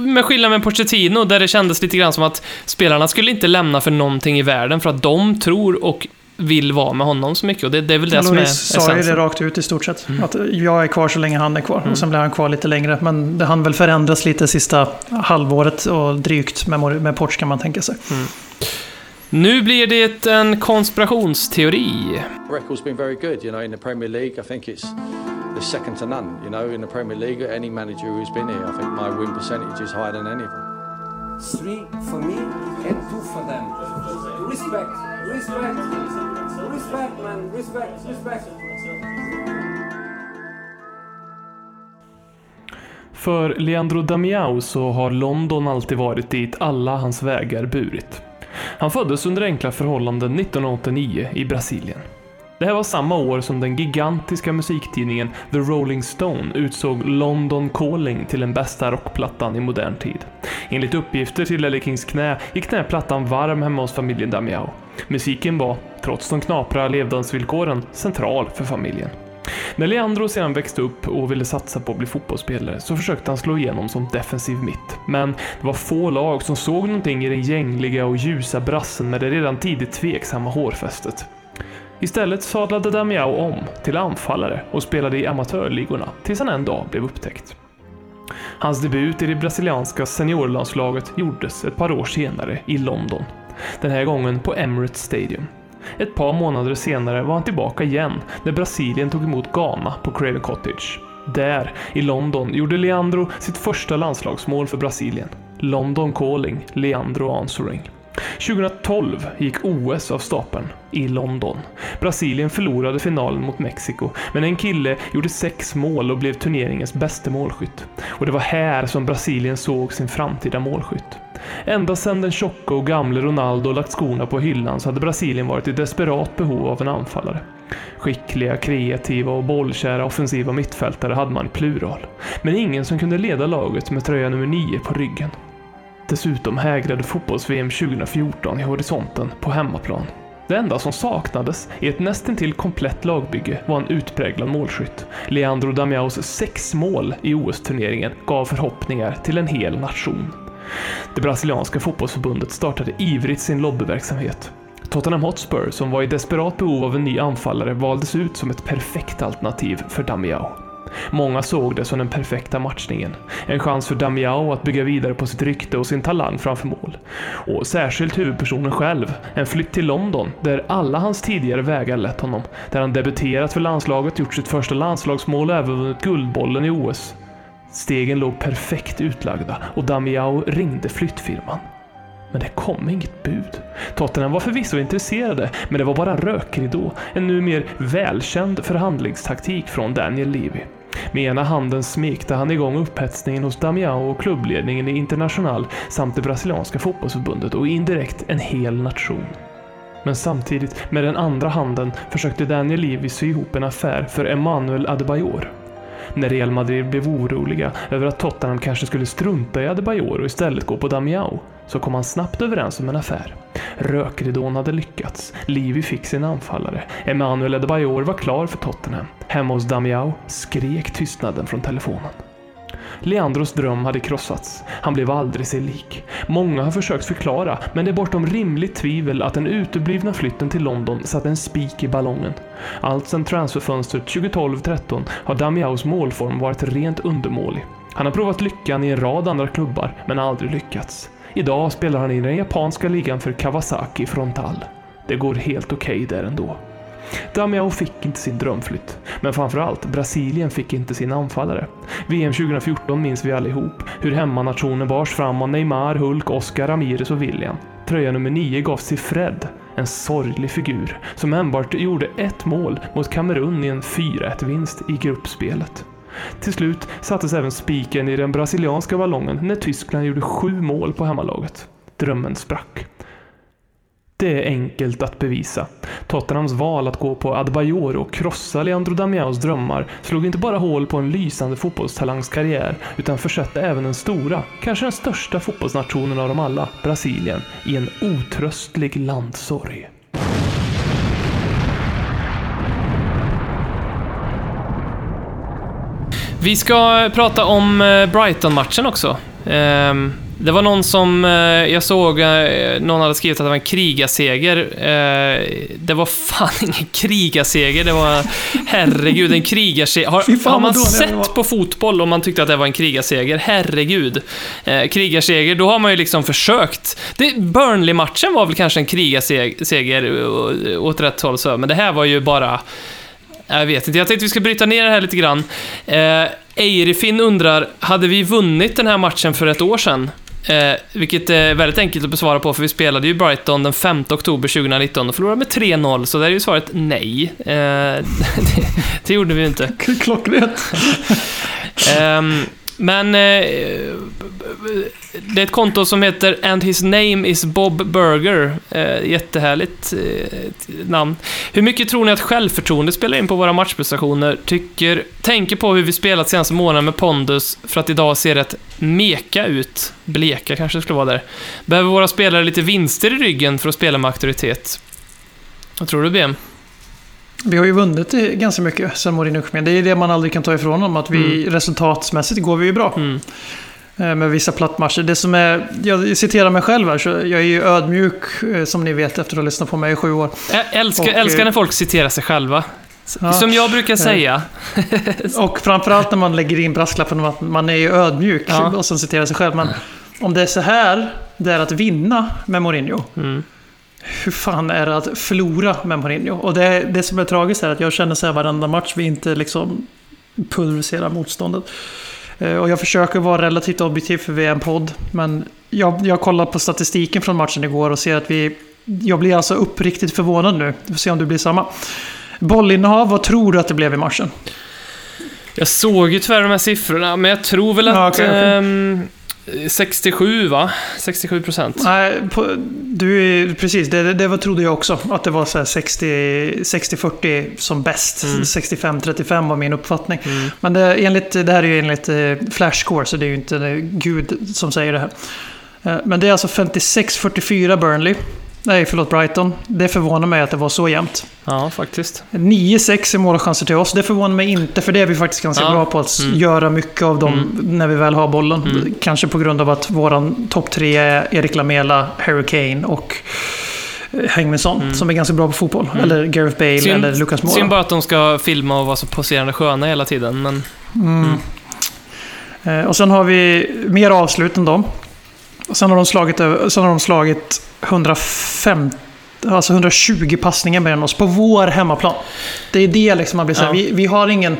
Med skillnad med Pochettino, där det kändes lite grann som att spelarna skulle inte lämna för någonting i världen, för att de tror och vill vara med honom så mycket. Och det, det är väl det som är Loris sa ju det essensen. rakt ut i stort sett. Mm. Att jag är kvar så länge han är kvar. Och sen blir han kvar lite längre. Men det hann väl förändras lite sista halvåret och drygt med, med Porch kan man tänka sig. Nu blir det en konspirationsteori. record's been very good, you know, in the Premier League. I think it's the second to none, you know, in the Premier League. Any manager who's been here, I think my win percentage is higher than any of them. Three for me and two for them. Respect, respect, respect, man, respect, respect. För Leandro Damiao så har London alltid varit dit alla hans vägar burit. Han föddes under enkla förhållanden 1989 i Brasilien. Det här var samma år som den gigantiska musiktidningen The Rolling Stone utsåg London Calling till den bästa rockplattan i modern tid. Enligt uppgifter till Lelle Kings knä gick den här plattan varm hemma hos familjen Damiao. Musiken var, trots de knapra levnadsvillkoren, central för familjen. När Leandro sedan växte upp och ville satsa på att bli fotbollsspelare så försökte han slå igenom som defensiv mitt. Men det var få lag som såg någonting i den gängliga och ljusa brassen med det redan tidigt tveksamma hårfästet. Istället sadlade Damiao om till anfallare och spelade i amatörligorna tills han en dag blev upptäckt. Hans debut i det brasilianska seniorlandslaget gjordes ett par år senare i London. Den här gången på Emirates Stadium. Ett par månader senare var han tillbaka igen när Brasilien tog emot Ghana på Craven Cottage. Där, i London, gjorde Leandro sitt första landslagsmål för Brasilien. London calling, Leandro answering. 2012 gick OS av stapeln i London. Brasilien förlorade finalen mot Mexiko, men en kille gjorde sex mål och blev turneringens bästa målskytt. Och det var här som Brasilien såg sin framtida målskytt. Ända sedan den tjocka och gamle Ronaldo lagt skorna på hyllan så hade Brasilien varit i desperat behov av en anfallare. Skickliga, kreativa och bollkära offensiva mittfältare hade man i plural. Men ingen som kunde leda laget med tröja nummer 9 på ryggen. Dessutom hägrade fotbolls-VM 2014 i horisonten på hemmaplan. Det enda som saknades i ett nästintill komplett lagbygge var en utpräglad målskytt. Leandro Damiaos sex mål i OS-turneringen gav förhoppningar till en hel nation. Det brasilianska fotbollsförbundet startade ivrigt sin lobbyverksamhet. Tottenham Hotspur, som var i desperat behov av en ny anfallare, valdes ut som ett perfekt alternativ för Damiao. Många såg det som den perfekta matchningen. En chans för Damiao att bygga vidare på sitt rykte och sin talang framför mål. Och särskilt huvudpersonen själv. En flytt till London, där alla hans tidigare vägar lett honom. Där han debuterat för landslaget, gjort sitt första landslagsmål och även vunnit Guldbollen i OS. Stegen låg perfekt utlagda och Damiao ringde flyttfirman. Men det kom inget bud. Tottenham var förvisso intresserade, men det var bara rökridå. En numera välkänd förhandlingstaktik från Daniel Levy. Med ena handen smekte han igång upphetsningen hos Damiao och klubbledningen i International samt det brasilianska fotbollsförbundet och indirekt en hel nation. Men samtidigt, med den andra handen, försökte Daniel Levy sy ihop en affär för Emmanuel Adebayor. När Real Madrid blev oroliga över att Tottenham kanske skulle strunta i Adebayor och istället gå på Damiao, så kom han snabbt överens om en affär. Rökridån hade lyckats, Livi fick sin anfallare, Emmanuel Adebayor var klar för Tottenham. Hemma hos Damiao skrek tystnaden från telefonen. Leandros dröm hade krossats. Han blev aldrig sig lik. Många har försökt förklara, men det är bortom rimligt tvivel att den uteblivna flytten till London satte en spik i ballongen. Allt sedan transferfönstret 2012-13 har Damiaos målform varit rent undermålig. Han har provat lyckan i en rad andra klubbar, men aldrig lyckats. Idag spelar han i den japanska ligan för Kawasaki Frontal. Det går helt okej okay där ändå. Damiao fick inte sin drömflytt, men framförallt Brasilien fick inte sin anfallare. VM 2014 minns vi allihop, hur hemmanationen bars fram av Neymar, Hulk, Oscar, Ramirez och William. Tröja nummer 9 gavs till Fred, en sorglig figur, som enbart gjorde ett mål mot Kamerun i en 4-1-vinst i gruppspelet. Till slut sattes även spiken i den brasilianska ballongen när Tyskland gjorde sju mål på hemmalaget. Drömmen sprack. Det är enkelt att bevisa. Tottenhams val att gå på Adbajor och krossa Leandro Damiaos drömmar slog inte bara hål på en lysande fotbollstalangs karriär, utan försatte även den stora, kanske den största fotbollsnationen av dem alla, Brasilien, i en otröstlig landsorg. Vi ska prata om eh, Brighton-matchen också. Ehm, det var någon som, eh, jag såg, eh, någon hade skrivit att det var en krigaseger. Det var fan ingen krigaseger, det var, herregud, en krigarseger. Har, har man sett på fotboll om man tyckte att det var en krigarseger? Herregud. Krigarseger, då har man ju liksom försökt. Burnley-matchen var väl kanske en krigarseger åt rätt håll, men det här var ju bara jag vet inte, jag tänkte vi ska bryta ner det här lite grann. Eh, Eirifin undrar, hade vi vunnit den här matchen för ett år sedan? Eh, vilket är väldigt enkelt att besvara på, för vi spelade ju Brighton den 5 oktober 2019 och förlorade med 3-0, så där är ju svaret nej. Eh, det, det, gjorde vi ju inte. Klockrent. um, men eh, det är ett konto som heter And his name is Bob Burger. Eh, jättehärligt eh, namn. Hur mycket tror ni att självförtroende spelar in på våra matchprestationer? Tycker, tänker på hur vi spelat senaste månaden med pondus för att idag se rätt meka ut. Bleka kanske skulle vara där. Behöver våra spelare lite vinster i ryggen för att spela med auktoritet? Vad tror du, BM? Vi har ju vunnit ganska mycket sen Mourinho kom in. Det är det man aldrig kan ta ifrån dem. Att vi mm. resultatsmässigt går vi ju bra. Mm. Eh, med vissa plattmatcher. Det som är, jag citerar mig själv här, så jag är ju ödmjuk eh, som ni vet efter att ha lyssnat på mig i sju år. Jag älskar, och, älskar när folk citerar sig själva. Ja, som jag brukar säga. och framförallt när man lägger in brasklappen om att man är ju ödmjuk ja. och sen citerar sig själv. Men om det är så här det är att vinna med Mourinho. Mm hur fan är det att förlora med Mourinho? Och det, det som är tragiskt är att jag känner så här varenda match vi inte liksom pulveriserar motståndet. Eh, och jag försöker vara relativt objektiv för vi är en podd. Men jag, jag kollar på statistiken från matchen igår och ser att vi... Jag blir alltså uppriktigt förvånad nu. Vi får se om det blir samma. Bollinnehav, vad tror du att det blev i matchen? Jag såg ju tyvärr de här siffrorna, men jag tror väl att... Ja, okay, okay. Ähm, 67 va? 67 procent. Nej, på, du precis. Det, det var, trodde jag också. Att det var så här 60 60-40 som bäst. Mm. 65-35 var min uppfattning. Mm. Men det, enligt, det här är ju enligt eh, Flashscore, så det är ju inte Gud som säger det här. Eh, men det är alltså 56-44 Burnley. Nej, förlåt, Brighton. Det förvånar mig att det var så jämnt. Ja, faktiskt. 9-6 i målchanser till oss. Det förvånar mig inte, för det är vi faktiskt ganska Ja. bra på att Mm. göra mycket av dem Mm. när vi väl har bollen. Mm. Kanske på grund av att våran topp tre är Erik Lamela, Harry Kane och eh, Hengminsson, Mm. som är ganska bra på fotboll. Mm. Eller Gareth Bale Synd- eller Lucas Moura. Synd bara att de ska filma och vara så poserande sköna hela tiden, men... Mm. Eh, Och sen har vi mer avslut än dem. Och sen har de slagit, över- sen har de slagit 150, alltså 120 passningar mer än oss på vår hemmaplan. Det är det liksom man blir så här, Ja. vi, vi har ingen...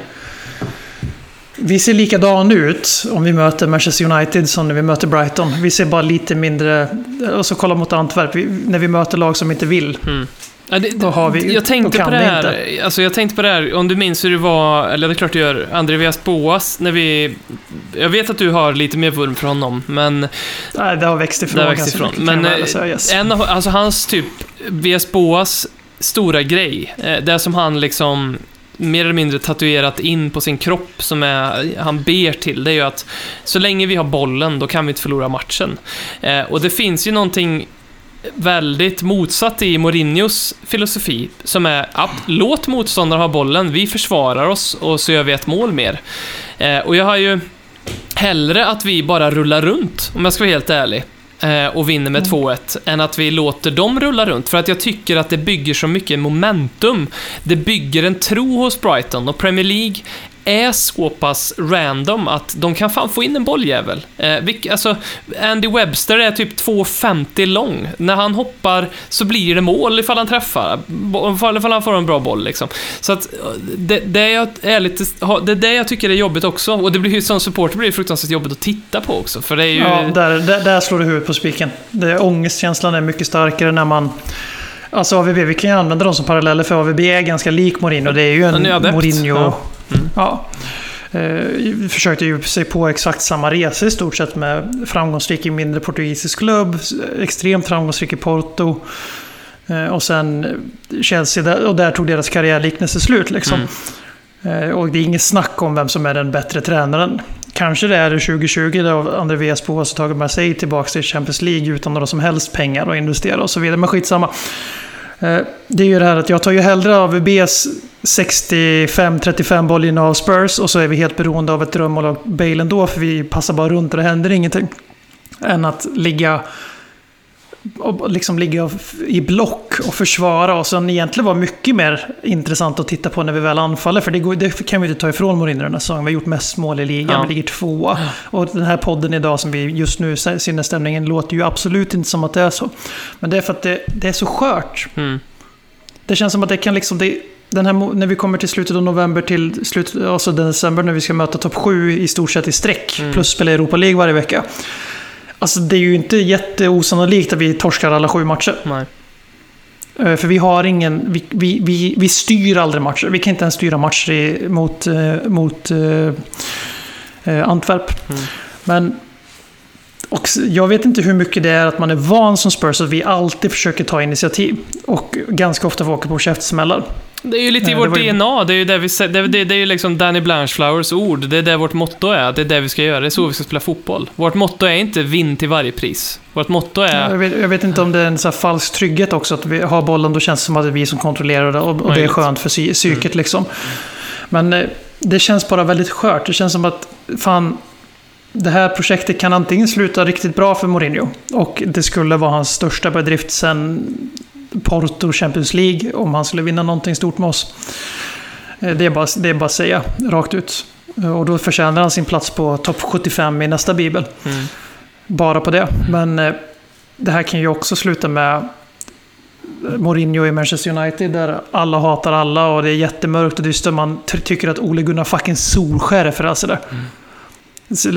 Vi ser likadan ut om vi möter Manchester United som när vi möter Brighton. Vi ser bara lite mindre... Och så kolla mot Antwerp, vi, när vi möter lag som inte vill. Mm. Ja, det, Då har vi- jag tänkte på det här, alltså jag tänkte på det här, om du minns hur det var, eller det är klart du gör, Andreas Boas, när vi... Jag vet att du har lite mer vurm för honom, men... Nej, det har växt ifrån Det har växt ifrån. Men eh, en av, alltså hans typ, VS Boas stora grej, eh, det som han liksom mer eller mindre tatuerat in på sin kropp som är, han ber till, det är ju att så länge vi har bollen, då kan vi inte förlora matchen. Eh, och det finns ju någonting väldigt motsatt i Mourinhos filosofi, som är att låt motståndare ha bollen, vi försvarar oss och så gör vi ett mål mer. Eh, och jag har ju hellre att vi bara rullar runt, om jag ska vara helt ärlig, eh, och vinner med 2-1, än att vi låter dem rulla runt. För att jag tycker att det bygger så mycket momentum. Det bygger en tro hos Brighton och Premier League är så pass random att de kan fan få in en bolljävel. Eh, vilk, alltså, Andy Webster är typ 2,50 lång. När han hoppar så blir det mål ifall han träffar. Ifall ifall han får en bra boll liksom. Så att eh, det, det, jag är lite, det är det jag tycker är jobbigt också. Och det blir ju som supporter blir det fruktansvärt jobbigt att titta på också. För det är ju... Ja, där, där, där slår du huvudet på spiken. Det, ångestkänslan är mycket starkare när man... Alltså AVB, vi kan ju använda dem som paralleller för AVB är ganska lik Mourinho. Det är ju en Mourinho... ja. Mm. Ja. Eh, försökte ju sig på exakt samma resa i stort sett med framgångsrik i mindre portugisisk klubb, extremt framgångsrik i Porto. Eh, och sen Chelsea, där, och där tog deras karriärliknelse slut liksom. Eh, och det är inget snack om vem som är den bättre tränaren. Kanske det är det 2020 då André Vespo har tagit Marseille tillbaka till Champions League utan några som helst pengar att investera och så vidare. Men skitsamma. Eh, det är ju det här att jag tar ju hellre AVBs 65-35 bollen av Spurs och så är vi helt beroende av ett drömmål av Bale ändå för vi passar bara runt och det händer ingenting. Än att ligga och liksom ligga i block och försvara och sen egentligen vara mycket mer intressant att titta på när vi väl anfaller. För det, går, det kan vi inte ta ifrån Mourinho den här säsongen. Vi har gjort mest mål i ligan, Ja. vi ligger tvåa. Och den här podden idag som vi just nu sinnesstämningen låter ju absolut inte som att det är så. Men det är för att det, det är så skört. Mm. Det känns som att det kan liksom... Det, den här, när vi kommer till slutet av november till slutet, alltså december när vi ska möta topp 7 i stort sett i streck. Mm. Plus spela Europa League varje vecka. Alltså det är ju inte jätteosannolikt att vi torskar alla sju matcher. Nej. Eh, För vi har ingen... Vi, vi, vi, vi styr aldrig matcher. Vi kan inte ens styra matcher i, mot, eh, mot eh, Antwerp. Mm. Men... Och jag vet inte hur mycket det är att man är van som Spurs att vi alltid försöker ta initiativ. Och ganska ofta får åka på käftsmällar. Det är ju lite i vårt ju- DNA, det är ju det vi det, det, det är ju liksom Danny Blanchflowers ord, det är det vårt motto är, det är det vi ska göra, det är så vi ska spela fotboll. Vårt motto är inte vinn till varje pris. Vårt motto är... Jag, vet, jag vet inte om det är en så här falsk trygghet också. Att vi har bollen, då känns det som att det är vi som kontrollerar det. Och, och det är skönt för psy- psyket liksom. Men eh, det känns bara väldigt skört. Det känns som att fan, det här projektet kan antingen sluta riktigt bra för Mourinho. Och det skulle vara hans största bedrift sen Porto Champions League. Om han skulle vinna någonting stort med oss. Eh, Det är bara, det är bara att säga rakt ut. Eh, Och då förtjänar han sin plats på topp 75 i nästa bibel. Mm. Bara på det. Men eh, det här kan ju också sluta med Mourinho i Manchester United där alla hatar alla och det är jättemörkt och dystert. Man ty- tycker att Ole Gunnar fucking Solskär är frälse där.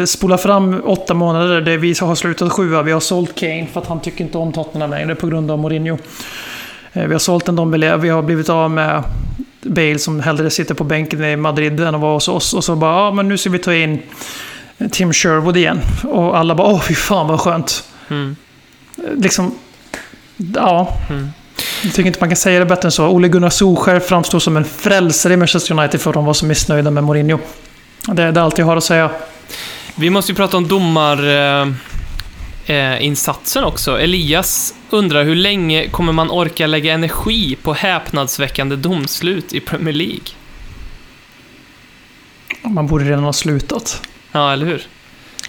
Spola fram åtta månader där vi har slutat sjua. Vi har sålt Kane för att han tycker inte om Tottenham längre på grund av Mourinho. Eh, Vi har sålt en Dombele. Vi har blivit av med Bale som hellre sitter på bänken i Madrid än att vara hos oss. Och så bara, ja men nu ska vi ta in Tim Sherwood igen. Och alla bara åh fy fan vad skönt. Mm. Liksom, ja. Mm. Jag tycker inte man kan säga det bättre än så. Ole Gunnar Solskjaer framstår som en frälsare i Manchester United för att de var så missnöjda med Mourinho. Det är det allt jag har att säga. Vi måste ju prata om domarinsatsen eh, eh, också. Elias undrar hur länge kommer man orka lägga energi på häpnadsväckande domslut i Premier League? Man borde redan ha slutat. Ja, eller hur?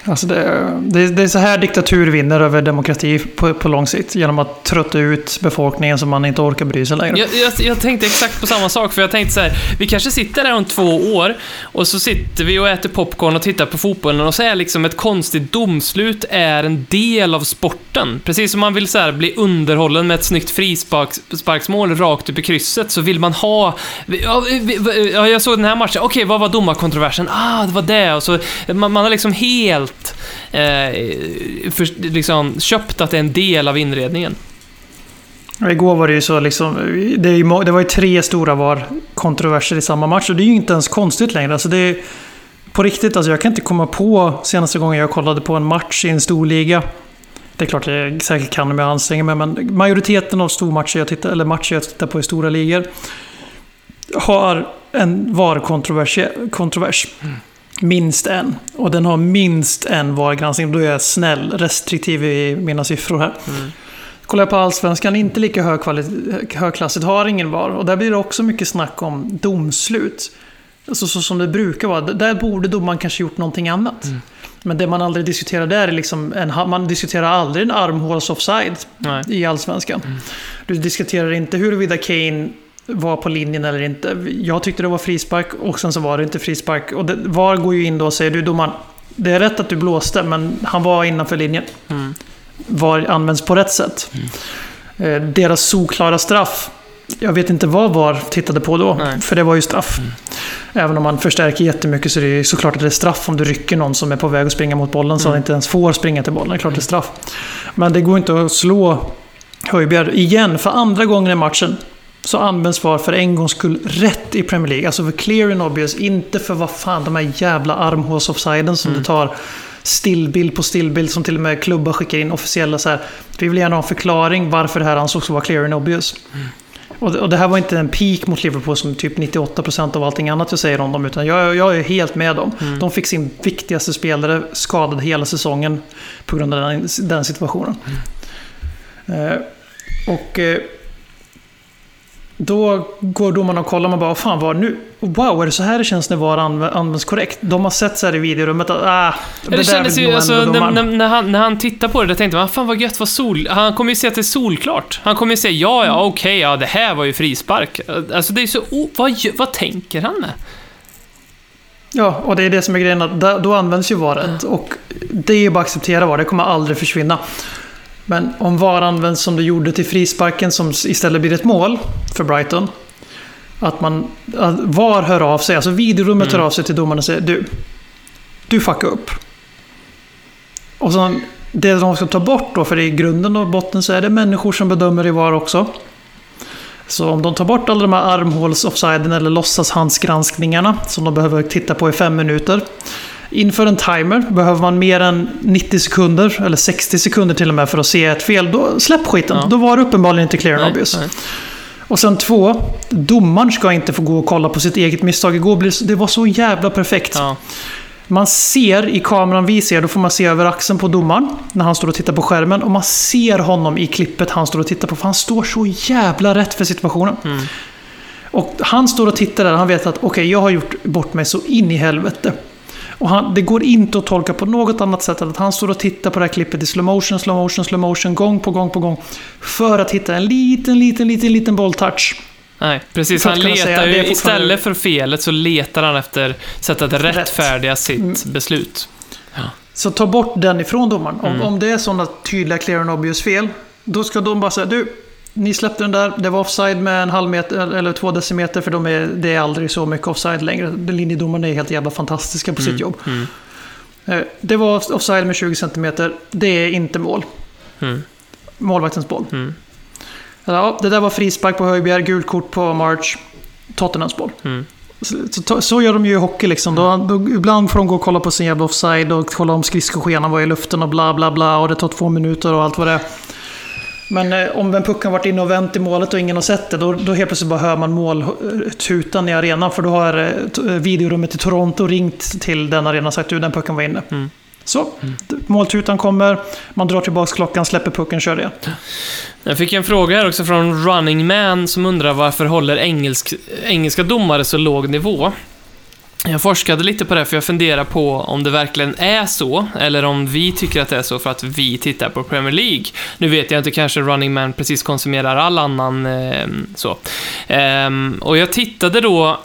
Alltså det, det, det är så här diktatur vinner över demokrati på, på lång sikt. Genom att trötta ut befolkningen så man inte orkar bry sig längre. Jag, jag, jag tänkte exakt på samma sak, för jag tänkte så här, vi kanske sitter där om två år och så sitter vi och äter popcorn och tittar på fotbollen och så är liksom ett konstigt domslut är en del av sporten. Precis som man vill så här, bli underhållen med ett snyggt frisparksmål rakt upp i krysset så vill man ha... Ja, jag såg den här matchen, okej, vad var domarkontroversen? Ah, det var det. Och så, man, man har liksom helt eh, för, liksom, köpt att det är en del av inredningen. Igår var det ju så liksom, det, ju, det var ju tre stora VAR-kontroverser i samma match och det är ju inte ens konstigt längre. Alltså det är, på riktigt, alltså jag kan inte komma på senaste gången jag kollade på en match i en stor liga. Det är klart jag säkert kan om jag anstränger mig, men majoriteten av stormatcher jag tittar, eller matcher jag tittar på i stora ligor har en VAR-kontrovers. Kontrovers. Minst en. Och den har minst en VAR-granskning. Då är jag snäll, restriktiv i mina siffror här. Kollar jag på Allsvenskan, inte lika högklassigt, har ingen VAR. Och där blir det också mycket snack om domslut. Alltså, så som det brukar vara. Där borde domaren kanske gjort någonting annat. Men det man aldrig diskuterar där är liksom en, man diskuterar aldrig en armhåls offside Nej. i Allsvenskan. Du diskuterar inte huruvida Kane var på linjen eller inte. Jag tyckte det var frispark och sen så var det inte frispark. Och det, VAR går ju in då och säger du domaren, det är rätt att du blåste men han var innanför linjen. Mm. VAR används på rätt sätt. Eh, deras solklara straff, jag vet inte vad VAR tittade på då, Nej. för det var ju straff. Även om man förstärker jättemycket så är det ju såklart att det är straff om du rycker någon som är på väg att springa mot bollen så han inte ens får springa till bollen. Det är klart det är straff. Men det går inte att slå Höjbjerg igen för andra gången i matchen. Så används VAR för en gångs skull rätt i Premier League. Alltså för clear and obvious, inte för vad fan de här jävla armhåls-offsiden som det tar stillbild på stillbild som till och med klubbar skickar in officiella så här. Vi vill gärna ha en förklaring varför det här ansågs vara clear and obvious. Och det, och det här var inte en peak mot Liverpool som typ 98% av allting annat jag säger om dem. Utan jag, jag är helt med dem. De fick sin viktigaste spelare skadad hela säsongen på grund av den, den situationen. Eh, och eh, då går domarna och kollar och man bara, "Vad fan var nu? Wow, är det så här det känns när VAR anv- används korrekt? De har sett så här i videorummet att ah, Det, där kändes vill ju, alltså, när, domaren." när, när, han, när han tittar på det, då tänkte man, fan vad gött, vad sol... Han kommer ju se att det är solklart. Han kommer ju säga, ja, ja, okej, ja, det här var ju frispark. Alltså, det är så... o- vad, vad tänker han med? Ja, och det är det som är grejen. Att då används ju VARet. Och det är ju bara att acceptera VAR. Det kommer aldrig försvinna. Men om VAR används som det gjorde till frisparken som istället blir ett mål för Brighton. Att man... Att VAR hör av sig. Alltså videorummet hör av sig till domaren och säger du. Du fuckade upp. Och så det de ska ta bort då, för i grunden och botten så är det människor som bedömer i VAR också. Så om de tar bort alla de här armhåls-offsiden eller låtsashandsgranskningarna som de behöver titta på i fem minuter. Inför en timer behöver man mer än 90 sekunder, eller 60 sekunder till och med, för att se ett fel. Då, släpp skiten. Ja. Då var det uppenbarligen inte clear and Nej, obvious. nej. Och sen två, domaren ska inte få gå och kolla på sitt eget misstag. Igår blev det, var så jävla perfekt. Ja. Man ser i kameran vi ser, då får man se över axeln på domaren när han står och tittar på skärmen. Och man ser honom i klippet han står och tittar på, för han står så jävla rätt för situationen. Och han står och tittar där, han vet att okej, jag har gjort bort mig så in i helvete. Och han, det går inte att tolka på något annat sätt än att han står och tittar på det här klippet i slow motion, slow motion, slow motion, gång på gång på gång. För att hitta en liten, liten, liten, liten bolltouch. Nej, precis. Han letar säga, ju, istället för felet så letar han efter sätt att rättfärdiga sitt Mm. beslut. Så ta bort den ifrån domaren. Om, Mm. om det är sådana tydliga clear and obvious fel, då ska de bara säga du, ni släppte den där, det var offside med en halv meter eller två decimeter för de är, det är aldrig så mycket offside längre. Linjedomarna är helt jävla fantastiska på sitt jobb. Mm. Eh, Det var offside med 20 centimeter, det är inte mål. Mm. Målvaktens boll. Mm. Ja, det där var frispark på Höjbjerg, gult kort på March, Tottenhams boll. Mm. Så, så gör de ju i hockey liksom. Då, då, ibland får de gå och kolla på sin jävla offside och kolla om skridskoskenan var i luften och bla bla bla. Och det tar två minuter och allt vad det är. Men eh, om en puck har varit inne och vänt i målet och ingen har sett det, då, då helt plötsligt bara hör man måltutan i arenan. För då har eh, t- videorummet i Toronto ringt till den arenan och sagt att den pucken var inne. Så, måltutan kommer, man drar tillbaka klockan, släpper pucken, kör det. Jag fick en fråga här också från Running Man som undrar varför håller engelsk, engelska domare så låg nivå? Jag forskade lite på det för jag funderar på om det verkligen är så, eller om vi tycker att det är så för att vi tittar på Premier League. Nu vet jag inte, kanske Running Man precis konsumerar all annan eh, så. Ehm, och jag tittade då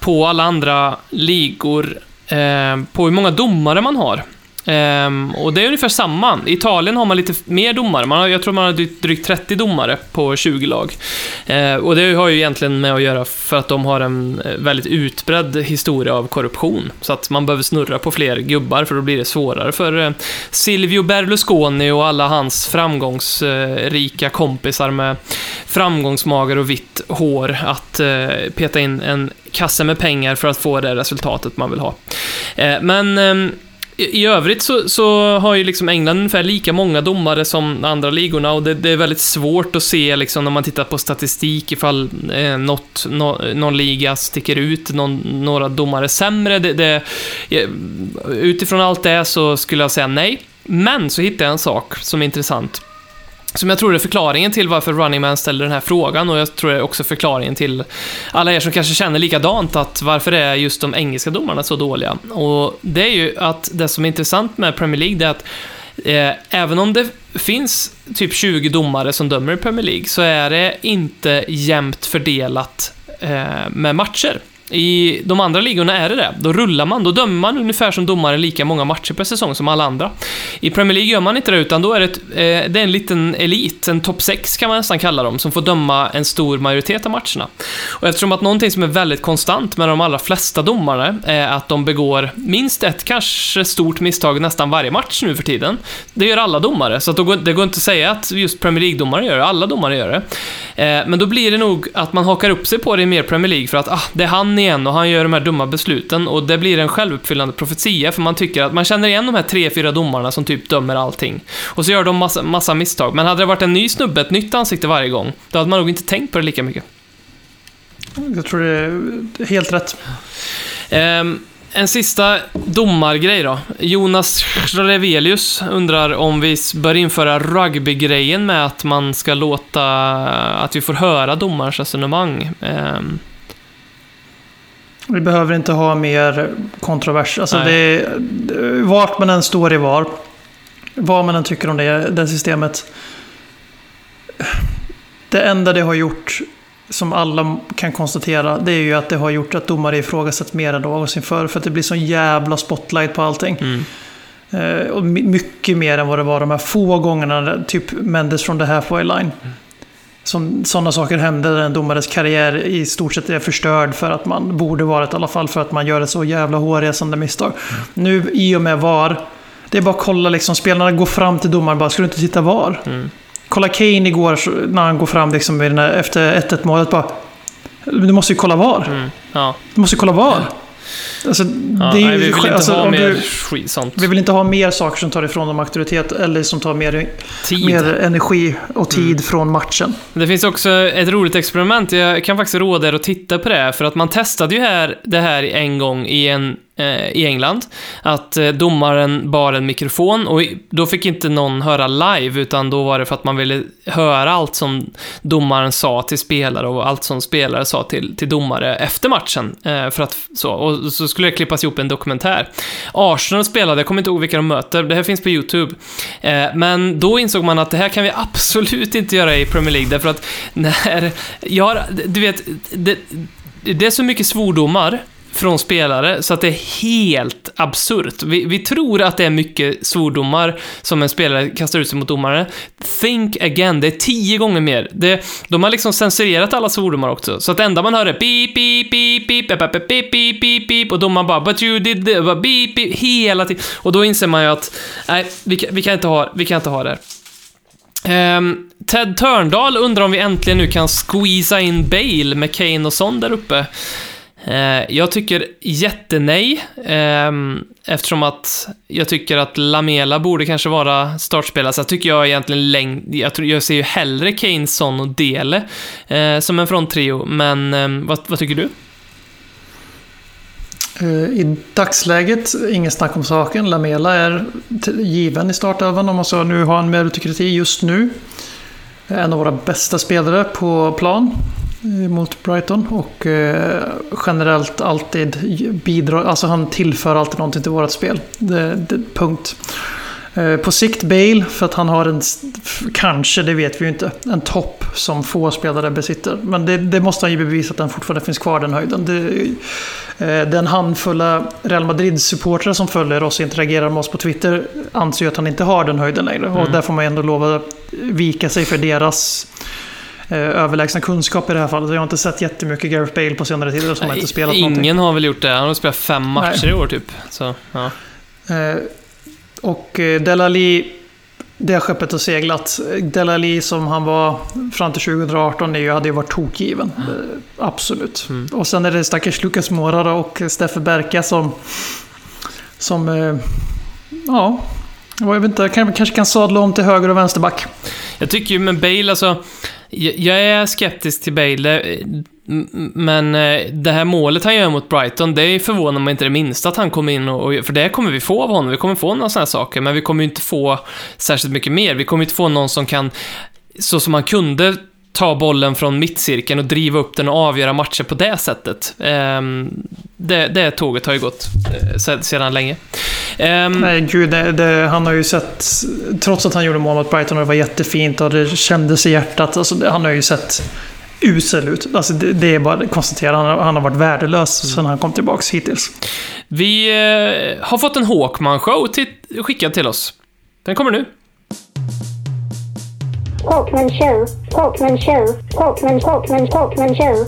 på alla andra ligor, eh, på hur många domare man har. Um, och det är ungefär samma. I Italien har man lite mer domare. Man har, jag tror man har drygt, 30 domare på 20 lag. Uh, och det har ju egentligen med att göra för att de har en eh, väldigt utbredd historia av korruption. Så att man behöver snurra på fler gubbar för då blir det svårare för uh, Silvio Berlusconi och alla hans framgångsrika kompisar med framgångsmager och vitt hår att eh, peta in en kasse med pengar för att få det resultatet man vill ha. Ehm, men i i övrigt så, så har ju liksom England ungefär lika många domare som andra ligorna och det, det är väldigt svårt att se liksom när man tittar på statistik ifall eh, något, no, någon liga sticker ut, någon, några domare sämre. Det, det, eh, utifrån allt det så skulle jag säga nej. Men så hittade jag en sak som är intressant. Som jag tror är förklaringen till varför Running Man ställer den här frågan och jag tror det är också förklaringen till alla er som kanske känner likadant att varför är just de engelska domarna så dåliga? Och det är ju att det som är intressant med Premier League det är att eh, även om det finns typ 20 domare som dömer i Premier League så är det inte jämnt fördelat eh, med matcher. I de andra ligorna är det det. Då rullar man, då dömer man ungefär som domare lika många matcher per säsong som alla andra. I Premier League gör man inte det, utan då är det, ett, eh, det är en liten elit, en topp 6 kan man nästan kalla dem, som får döma en stor majoritet av matcherna. Och eftersom att någonting som är väldigt konstant med de allra flesta domarna är att de begår minst ett, kanske stort misstag nästan varje match nu för tiden. Det gör alla domare, så att då går, det går inte att säga att just Premier League-domare gör det, alla domare gör det. Eh, men då blir det nog att man hakar upp sig på det i mer Premier League för att ah, det är han igen och han gör de här dumma besluten och det blir en självuppfyllande profetia för man tycker att man känner igen de här tre, fyra domarna som typ dömer allting. Och så gör de massa, massa misstag. Men hade det varit en ny snubbe, ett nytt ansikte varje gång, då hade man nog inte tänkt på det lika mycket. Jag tror det är helt rätt. Ehm, en sista domargrej då. Jonas Revelius undrar om vi bör införa rugbygrejen med att man ska låta, att vi får höra domarens resonemang. Ehm, Vi behöver inte ha mer kontrovers. Alltså det, det, vart man än står i VAR, vad man än tycker om det, det systemet. Det enda det har gjort, som alla kan konstatera, det är ju att det har gjort att domare ifrågasätts mer än någonsin förr. För att det blir sån jävla spotlight på allting. mm. Eh, och my- mycket mer än vad det var de här få gångerna, typ Mendes från the halfway line. Som sådana saker hände där en domares karriär i stort sett är förstörd för att man borde varit i alla fall för att man gör ett så jävla hårresande misstag. Nu i och med VAR, det är bara att kolla liksom, spelarna går fram till domaren bara, ska du inte titta VAR? Mm. Kolla Kane igår när han går fram liksom, efter 1-1 målet bara, du måste ju kolla VAR. Mm. Ja. Du måste ju kolla VAR. Alltså, ja nej, ju, vi vill inte alltså, ha om mer du- skit sånt. vi vill inte ha mer saker som tar ifrån dem auktoritet eller som tar mer, Tid. mer energi och tid Mm. från matchen. Det finns också ett roligt experiment. Jag kan faktiskt råda er att titta på det, för att man testade ju här, det här en gång i, en, Eh, i England. Att eh, domaren bar en mikrofon och då fick inte någon höra live, utan då var det för att man ville höra allt som domaren sa till spelare och allt som spelare sa till, till domare efter matchen. Eh, för att, så, och så skulle det klippas ihop en dokumentär. Arsenal spelade, jag kommer inte ihåg vilka de möter, det här finns på YouTube. Men då insåg man att det här kan vi absolut inte göra i Premier League, därför att när... Jag du vet, det, det är så mycket svordomar från spelare så att det är helt absurt. Vi, vi tror att det är mycket svordomar som en spelare kastar ut sig mot domare. Think again, det är tio gånger mer. Det, de har liksom censurerat alla svordomar också, så att det enda man hör är beep, beep, beep, beep, beep, beep, beep, beep, beep, beep, och domaren bara but you did the, beep, beep, hela tiden. Och då inser man ju att nej, vi kan, vi kan inte ha, vi kan inte ha det här. Um, Ted Törndal undrar om vi äntligen nu kan squeeza in Bale med Kane och Son där uppe. Eh, jag tycker jättenej, ehm, eftersom att jag tycker att Lamela borde kanske vara startspelare. Så tycker jag egentligen längd, jag, tror, jag ser ju hellre Kane, Son och Dele eh, som en fronttrio. Men ehm, vad, vad tycker du? Eh, I dagsläget, ingen snack om saken. Lamela är given i startelvan om man så nu har en meritokrati just nu. En av våra bästa spelare på plan mot Brighton och eh, generellt alltid bidrar, alltså han tillför alltid någonting till vårt spel. Det, det, punkt. Eh, På sikt Bale, för att han har en, kanske, det vet vi ju inte, en topp som få spelare besitter. Men det, det måste han ju bevisa att den fortfarande finns kvar, den höjden. Det, eh, den handfulla Real Madrid-supportrar som följer oss och interagerar med oss på Twitter anser ju att han inte har den höjden längre. Och där får man ändå lova vika sig för deras överlägsna kunskap i det här fallet. Jag har inte sett jättemycket Gareth Bale på senare tid som har inte spelat Ingen någonting. har väl gjort det. Han har spelat fem matcher Nej. i år typ. Så, ja. Eh, och eh, Delali, det skeppet har seglat. Delali som han var fram till 2018 är ju, hade ju varit tokgiven. Eh, absolut. Och sen är det stackars Lucas Mora och Steffe Berka som... Som... Eh, jag vet inte, jag kanske kan sadla om till höger och vänsterback. Jag tycker ju med Bale, alltså... Jag, är skeptisk till Bale, eh, men eh, det här målet han gör mot Brighton, det förvånar mig inte det minsta att han kommer in och... för det kommer vi få av honom. Vi kommer få några sådana här saker, men vi kommer ju inte få särskilt mycket mer. Vi kommer inte få någon som kan, så som han kunde, ta bollen från mittcirkeln och driva upp den och avgöra matcher på det sättet. Ehm, det, det tåget har ju gått eh, se- sedan länge. Ehm, Nej, gud, det, det, han har ju sett... Trots att han gjorde mål mot Brighton och det var jättefint och det kändes i hjärtat. Alltså, han har ju sett usel ut. Alltså, det, det är bara att konstatera. Han har, han har varit värdelös sedan han kom tillbaka hittills. Vi eh, har fått en Hawkman-show till, skickad till oss. Den kommer nu. Hawkman Show, Hawkman Show, Hawkman, Hawkman, Hawkman Show.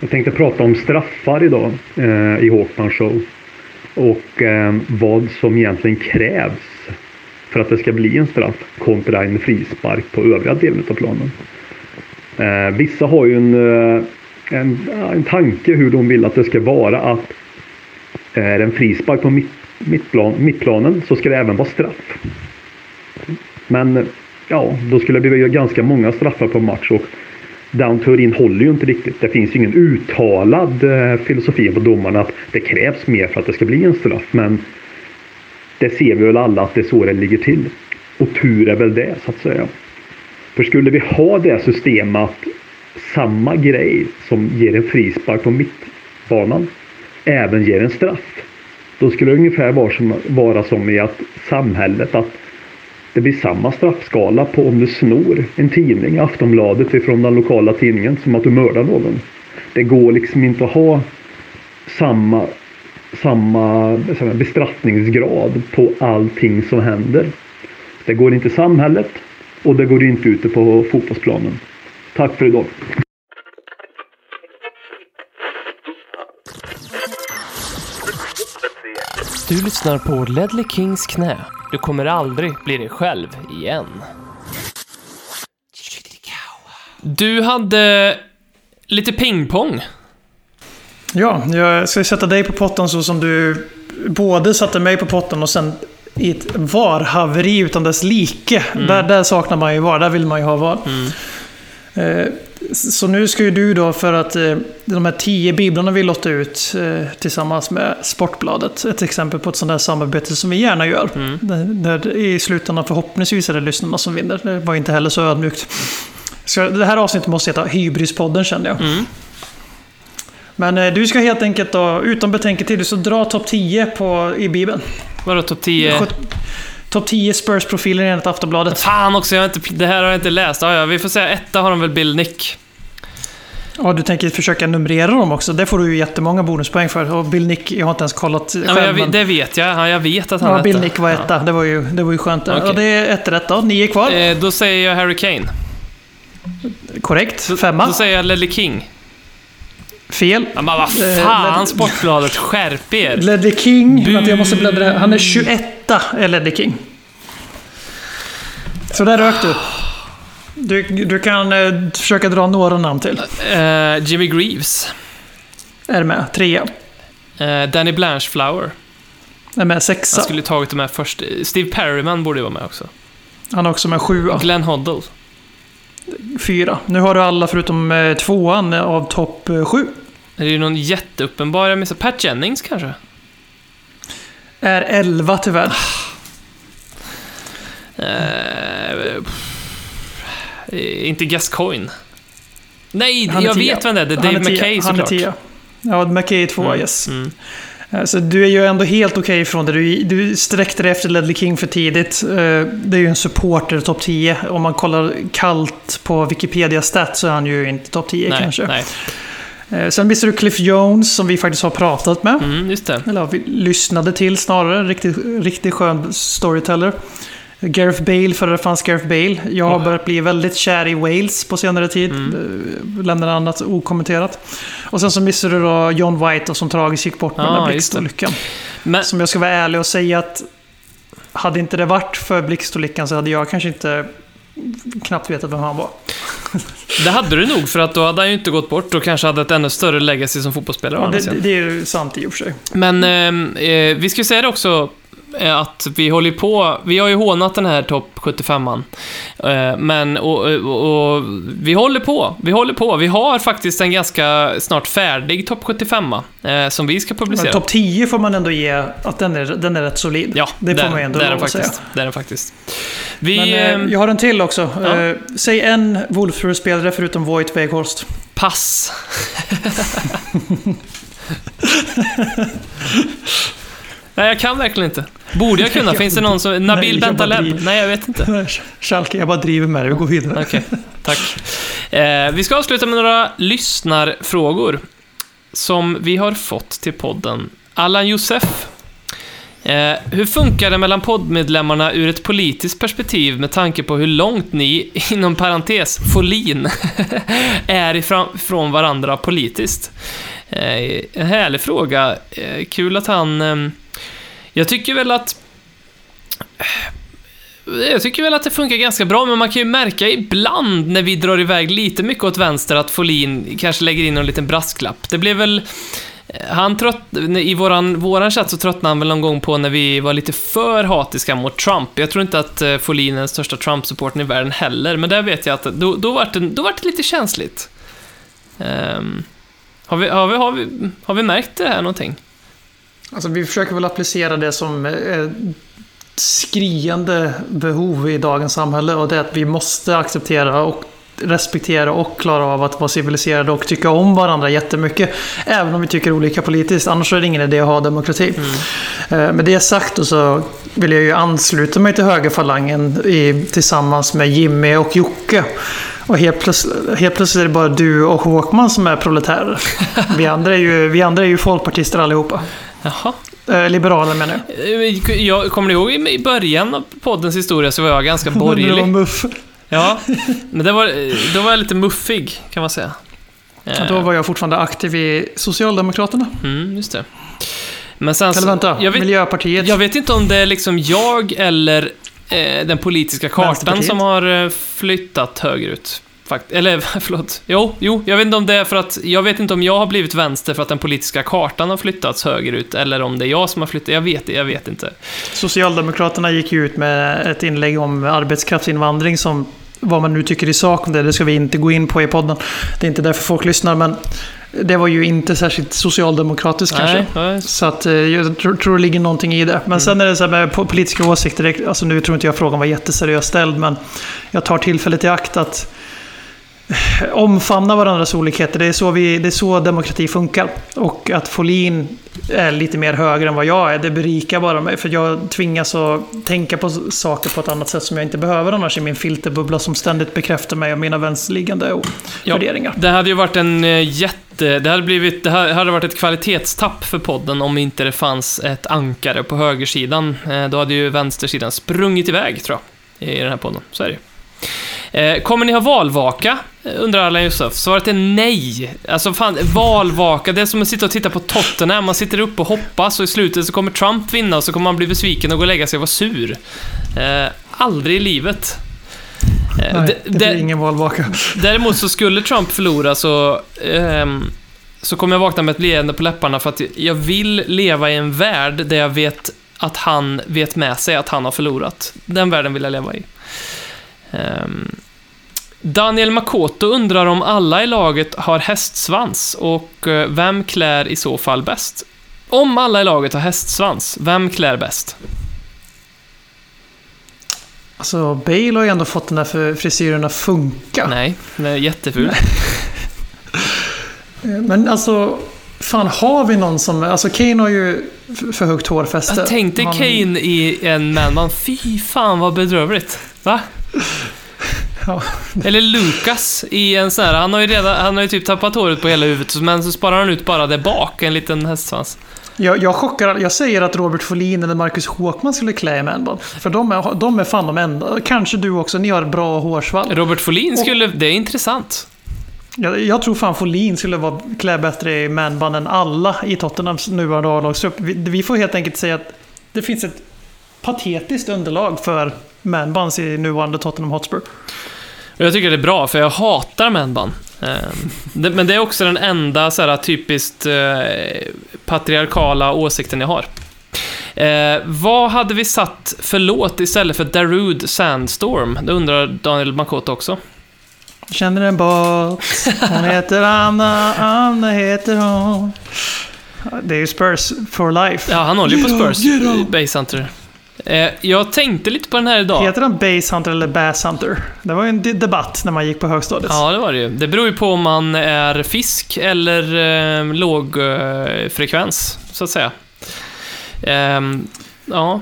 Jag tänkte prata om straffar idag eh, i Hawkman Show. Och eh, vad som egentligen krävs för att det ska bli en straff kontra en frispark på övriga delen av planen. Eh, vissa har ju en, eh, en, en tanke hur de vill att det ska vara att Eh, är det en frispark på mitt, mittplan, mittplanen så ska det även vara straff. Men ja, då skulle det bli ganska många straffar på match och den teorin håller ju inte riktigt. Det finns ju ingen uttalad eh, filosofi på domarna att det krävs mer för att det ska bli en straff. Men det ser vi väl alla att det är så det ligger till. Och tur är väl det så att säga. För skulle vi ha det systemet samma grej som ger en frispark på mittbanan även ger en straff. Då skulle det ungefär vara som, vara som i att samhället att det blir samma straffskala på om du snor en tidning, Aftonbladet, ifrån den lokala tidningen som att du mördar någon. Det går liksom inte att ha samma, samma samma bestraffningsgrad på allting som händer. Det går inte i samhället och det går inte ute på fotbollsplanen. Tack för idag. Du lyssnar på Ledley Kings knä. Du kommer aldrig bli dig själv igen. Du hade lite pingpong. Ja, jag ska sätta dig på potten så som du både satte mig på potten och sen i ett VAR-haveri utan dess like. Där, där saknar man ju VAR, där vill man ju ha VAR. Eh, Så nu ska ju du då, för att eh, de här tio biblarna vi lottar ut eh, tillsammans med Sportbladet, ett exempel på ett sånt där samarbete som vi gärna gör. Där, där i slutändan förhoppningsvis är det lyssnarna som vinner. Det var inte heller så ödmjukt. Så det här avsnittet måste heta Hybrispodden kände jag. Men eh, du ska helt enkelt då, utan betänketid, du ska dra topp 10 på, i Bibeln. Vadå topp 10? Topp 10 Spurs-profiler enligt Aftonbladet. Fan också, jag har inte, det här har jag inte läst. Ja, ja, vi får säga etta har de väl Bill Nick. Ja, du tänker försöka numrera dem också. Det får du ju jättemånga bonuspoäng för. Och Bill Nick, jag har inte ens kollat Ja, själv. men jag, men- det vet jag. Ja, jag vet att han ja, Bill etta. Nick var etta. Det, var ju, det var ju skönt. Okej. Ja, det är ett rätt då. Nio kvar. Eh, då säger jag Harry Kane. Korrekt. Då, Femma. Då säger jag Ledley King. Fel. Ja, men vad Eh, fan, Led- Sportbladet, skärp er! Ledley King. Vänta, jag måste bläddra. Han är 21 är Ledley King. Så där rök du. Du, du kan eh, försöka dra några namn till. Eh, Jimmy Greaves. Är med? Trea. Eh, Danny Blanchflower. Är med Han sexa. skulle ju tagit de här först. Steve Perryman borde ju vara med också. Han är också med sjua. Glenn Hoddle. Fyra. Nu har du alla förutom eh, tvåan av topp eh, sju. Är det ju någon jätteuppenbar jag missar? Pat Jennings kanske? Är elva tyvärr. Pff, eh, inte Gascoigne. Nej, jag tia. vet vem det är. Det är Dave. McKay Han är såklart. tia. Ja, McKay är tvåa, yes. Mm. Eh, Så du är ju ändå helt okej ifrån det. Du, du sträckte dig efter Ledley King för tidigt. Eh, Det är ju en supporter topp 10. Om man kollar kallt på Wikipedia stat så är han ju inte topp 10 Nej, kanske. nej. Eh, Sen missade du Cliff Jones som vi faktiskt har pratat med. Mm, just det. Eller vi lyssnade till snarare. Riktigt, riktigt skön storyteller. Gareth Bale, före det fanns Gareth Bale. Jag har börjat bli väldigt kär i Wales på senare tid. Mm. Eh, Lämnar annat okommenterat. Och sen så missade du då John White som tragiskt gick bort med Ja, den där blixtolyckan. Men, Som jag ska vara ärlig och säga att hade inte det varit för blixtolyckan så hade jag kanske inte knappt vetat vem han var. det hade du nog, för att då hade han ju inte gått bort och kanske hade ett ännu större legacy som fotbollsspelare. Ja, det, det är ju sant i och för sig. Men eh, eh, vi ska ju säga det också, att vi håller på, vi har ju hånat den här topp 75an. Eh, men, och, och, och vi håller på, vi håller på. Vi har faktiskt en ganska snart färdig topp 75a eh, som vi ska Men publicera. topp 10 får man ändå ge att den är, den är rätt solid. Ja, det får man ändå det är den att säga. faktiskt. Det är den faktiskt. Vi... Men eh, eh, jag har en till också. ja. Eh, säg en Wolfsburg-spelare förutom Voigt Weghorst. Pass. Nej, jag kan verkligen inte. Borde jag kunna? Finns det någon som... Nabil Bentaleb? Nej, jag vet inte. Schalke, jag bara driver med det. Vi går vidare. Okej, tack. Eh, vi ska avsluta med några lyssnarfrågor som vi har fått till podden. Allan Josef. Eh, hur funkar det mellan poddmedlemmarna ur ett politiskt perspektiv med tanke på hur långt ni, inom parentes, Folin, är ifrån från varandra politiskt? Eh, en härlig fråga. Eh, kul att han... Jag tycker väl att jag tycker väl att det funkar ganska bra, men man kan ju märka ibland när vi drar iväg lite mycket åt vänster att Folin kanske lägger in en liten brasklapp. Det blev väl... Han trött, I våran, våran chatt så tröttnade han väl någon gång på när vi var lite för hatiska mot Trump. Jag tror inte att eh, Folin är den största Trump-supporten i världen heller, men där vet jag att då, då vart det, då vart det lite känsligt. Um, har, vi, har, vi, har, vi, har vi märkt det här någonting? Alltså, vi försöker väl applicera det som eh, skriande behov i dagens samhälle och det är att vi måste acceptera och respektera och klara av att vara civiliserade och tycka om varandra jättemycket. Även om vi tycker olika politiskt. Annars är det ingen idé att ha demokrati. Eh, Med det sagt så vill jag ju ansluta mig till högerfalangen i, tillsammans med Jimmy och Jocke. Och helt plötsligt, helt plötsligt är det bara du och Håkman som är proletärer. Vi andra är ju, vi andra är ju folkpartister allihopa. Jaha. Eh, liberaler menar jag. Eh, Jag kommer ni ihåg i början av poddens historia så var jag ganska borgerlig. muff. Ja, men det var, då var jag lite muffig, kan man säga. Eh, Då var jag fortfarande aktiv i Socialdemokraterna. Mm, just det. Men sen Eller vänta, jag vet, Miljöpartiet. jag vet inte om det är liksom jag eller eh, den politiska kartan som har eh, flyttat högerut. Fakt eller förlåt. Jo, jo, jag vet inte om det är för att... Jag vet inte om jag har blivit vänster för att den politiska kartan har flyttats högerut, eller om det är jag som har flyttat. Jag vet jag vet inte. Socialdemokraterna gick ju ut med ett inlägg om arbetskraftsinvandring som vad man nu tycker i sak om det, det ska vi inte gå in på i podden. Det är inte därför folk lyssnar, men det var ju inte särskilt socialdemokratiskt kanske. Nej, Så att, eh, jag tror, det ligger någonting i det. Men sen är det så här med po- politiska åsikter. det- Alltså nu tror inte jag frågan var jätteseriöst ställd, men jag tar tillfället i akt att omfamna varandras olikheter. Det är, så vi, det är så demokrati funkar. Och att Folin är lite mer höger än vad jag är, det berikar bara mig. För jag tvingas att tänka på saker på ett annat sätt som jag inte behöver annars i min filterbubbla som ständigt bekräftar mig och mina vänsterliggande och Ja. värderingar. Det hade ju varit en eh, jätte... Det hade, blivit, det hade varit ett kvalitetstapp för podden om inte det fanns ett ankare på högersidan. Eh, Då hade ju vänstersidan sprungit iväg, tror jag, i den här podden. Så är det ju. Eh, Kommer ni ha valvaka? Eh, Undrar Allan Josef. Svaret är nej. Alltså fan, valvaka, det är som att sitta och titta på Tottenham. Man sitter upp och hoppas och i slutet så kommer Trump vinna och så kommer man bli besviken och gå och lägga sig och vara sur. Eh, aldrig i livet. Eh, Nej, det blir ingen valvaka. Däremot så skulle Trump förlora så, ehm, så kommer jag vakna med ett leende på läpparna för att jag vill leva i en värld där jag vet att han vet med sig att han har förlorat. Den världen vill jag leva i. Ehm, Daniel Makoto undrar om alla i laget har hästsvans och eh, vem klär i så fall bäst? Om alla i laget har hästsvans, vem klär bäst? Alltså, Bale har ju ändå fått den där frisyren att funka. Nej, den är jätteful. Men alltså, fan har vi någon som... Alltså Kane har ju för högt hårfäste. Jag tänkte Han- Kane i en man Fy fan vad bedrövligt. Va? Ja. Eller Lucas i en sån här, han har ju redan, han har ju typ tappat håret på hela huvudet, men så sparar han ut bara där bak, en liten hästsvans. Jag, jag chockar, jag säger att Robert Folin eller Marcus Håkman skulle klä i manband. För de är, de är fan de enda. Kanske du också, ni har bra hårsvall. Robert Folin skulle, det är intressant. Jag, jag tror fan Folin skulle vara, klä bättre i manband än alla i Tottenhams nuvarande A-lagstrupp. Vi, vi får helt enkelt säga att det finns ett patetiskt underlag för manbands i nuvarande Tottenham Hotspur. Jag tycker det är bra, för jag hatar manband. Ehm, Men det är också den enda så här, typiskt eh, patriarkala åsikten jag har. Eh, vad hade vi satt för låt istället för Darude Sandstorm? Det undrar Daniel Makoto också. Känner en båt. Hon heter Anna, Anna heter hon. Det är ju Spurs for life. Ja, han håller ju på Spurs, get Eh, jag tänkte lite på den här idag. Heter han Base Hunter eller Bass Hunter? Det var ju en de- debatt när man gick på högstadiet. Ja, det var det ju. Det beror ju på om man är fisk eller eh, låg eh, frekvens, så att säga. Ehm, ja,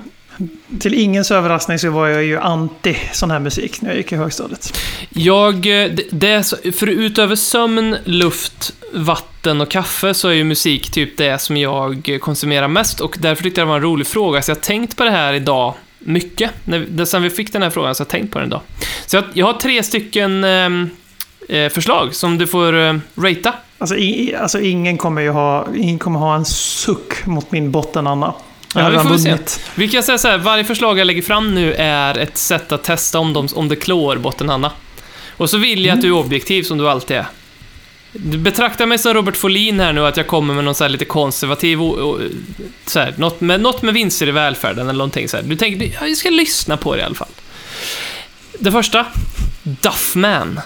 Till ingens överraskning så var jag ju anti sån här musik när jag gick i högstadiet. jag... Det, det för utöver sömn, luft, vatten och kaffe så är ju musik typ det som jag konsumerar mest och därför tyckte jag det var en rolig fråga, så jag har tänkt på det här idag mycket. När, sen vi fick den här frågan så har jag tänkt på den idag. Så jag, jag har tre stycken ehm, eh, förslag som du får eh, ratea. Alltså, i, alltså ingen kommer ju ha, ingen kommer ha en suck mot min botten Anna. Ja, vi får väl se. Vi kan säga så här, varje förslag jag lägger fram nu är ett sätt att testa om, de, om det klår bottenhanna. Och så vill jag att du är objektiv som du alltid är. Du betraktar mig som Robert Folin här nu, att jag kommer med någon så lite konservativ, och, och, så här, något, med, något med vinster i välfärden eller någonting så här. Du tänker, ja, jag ska lyssna på det i alla fall. Det första, Duffman.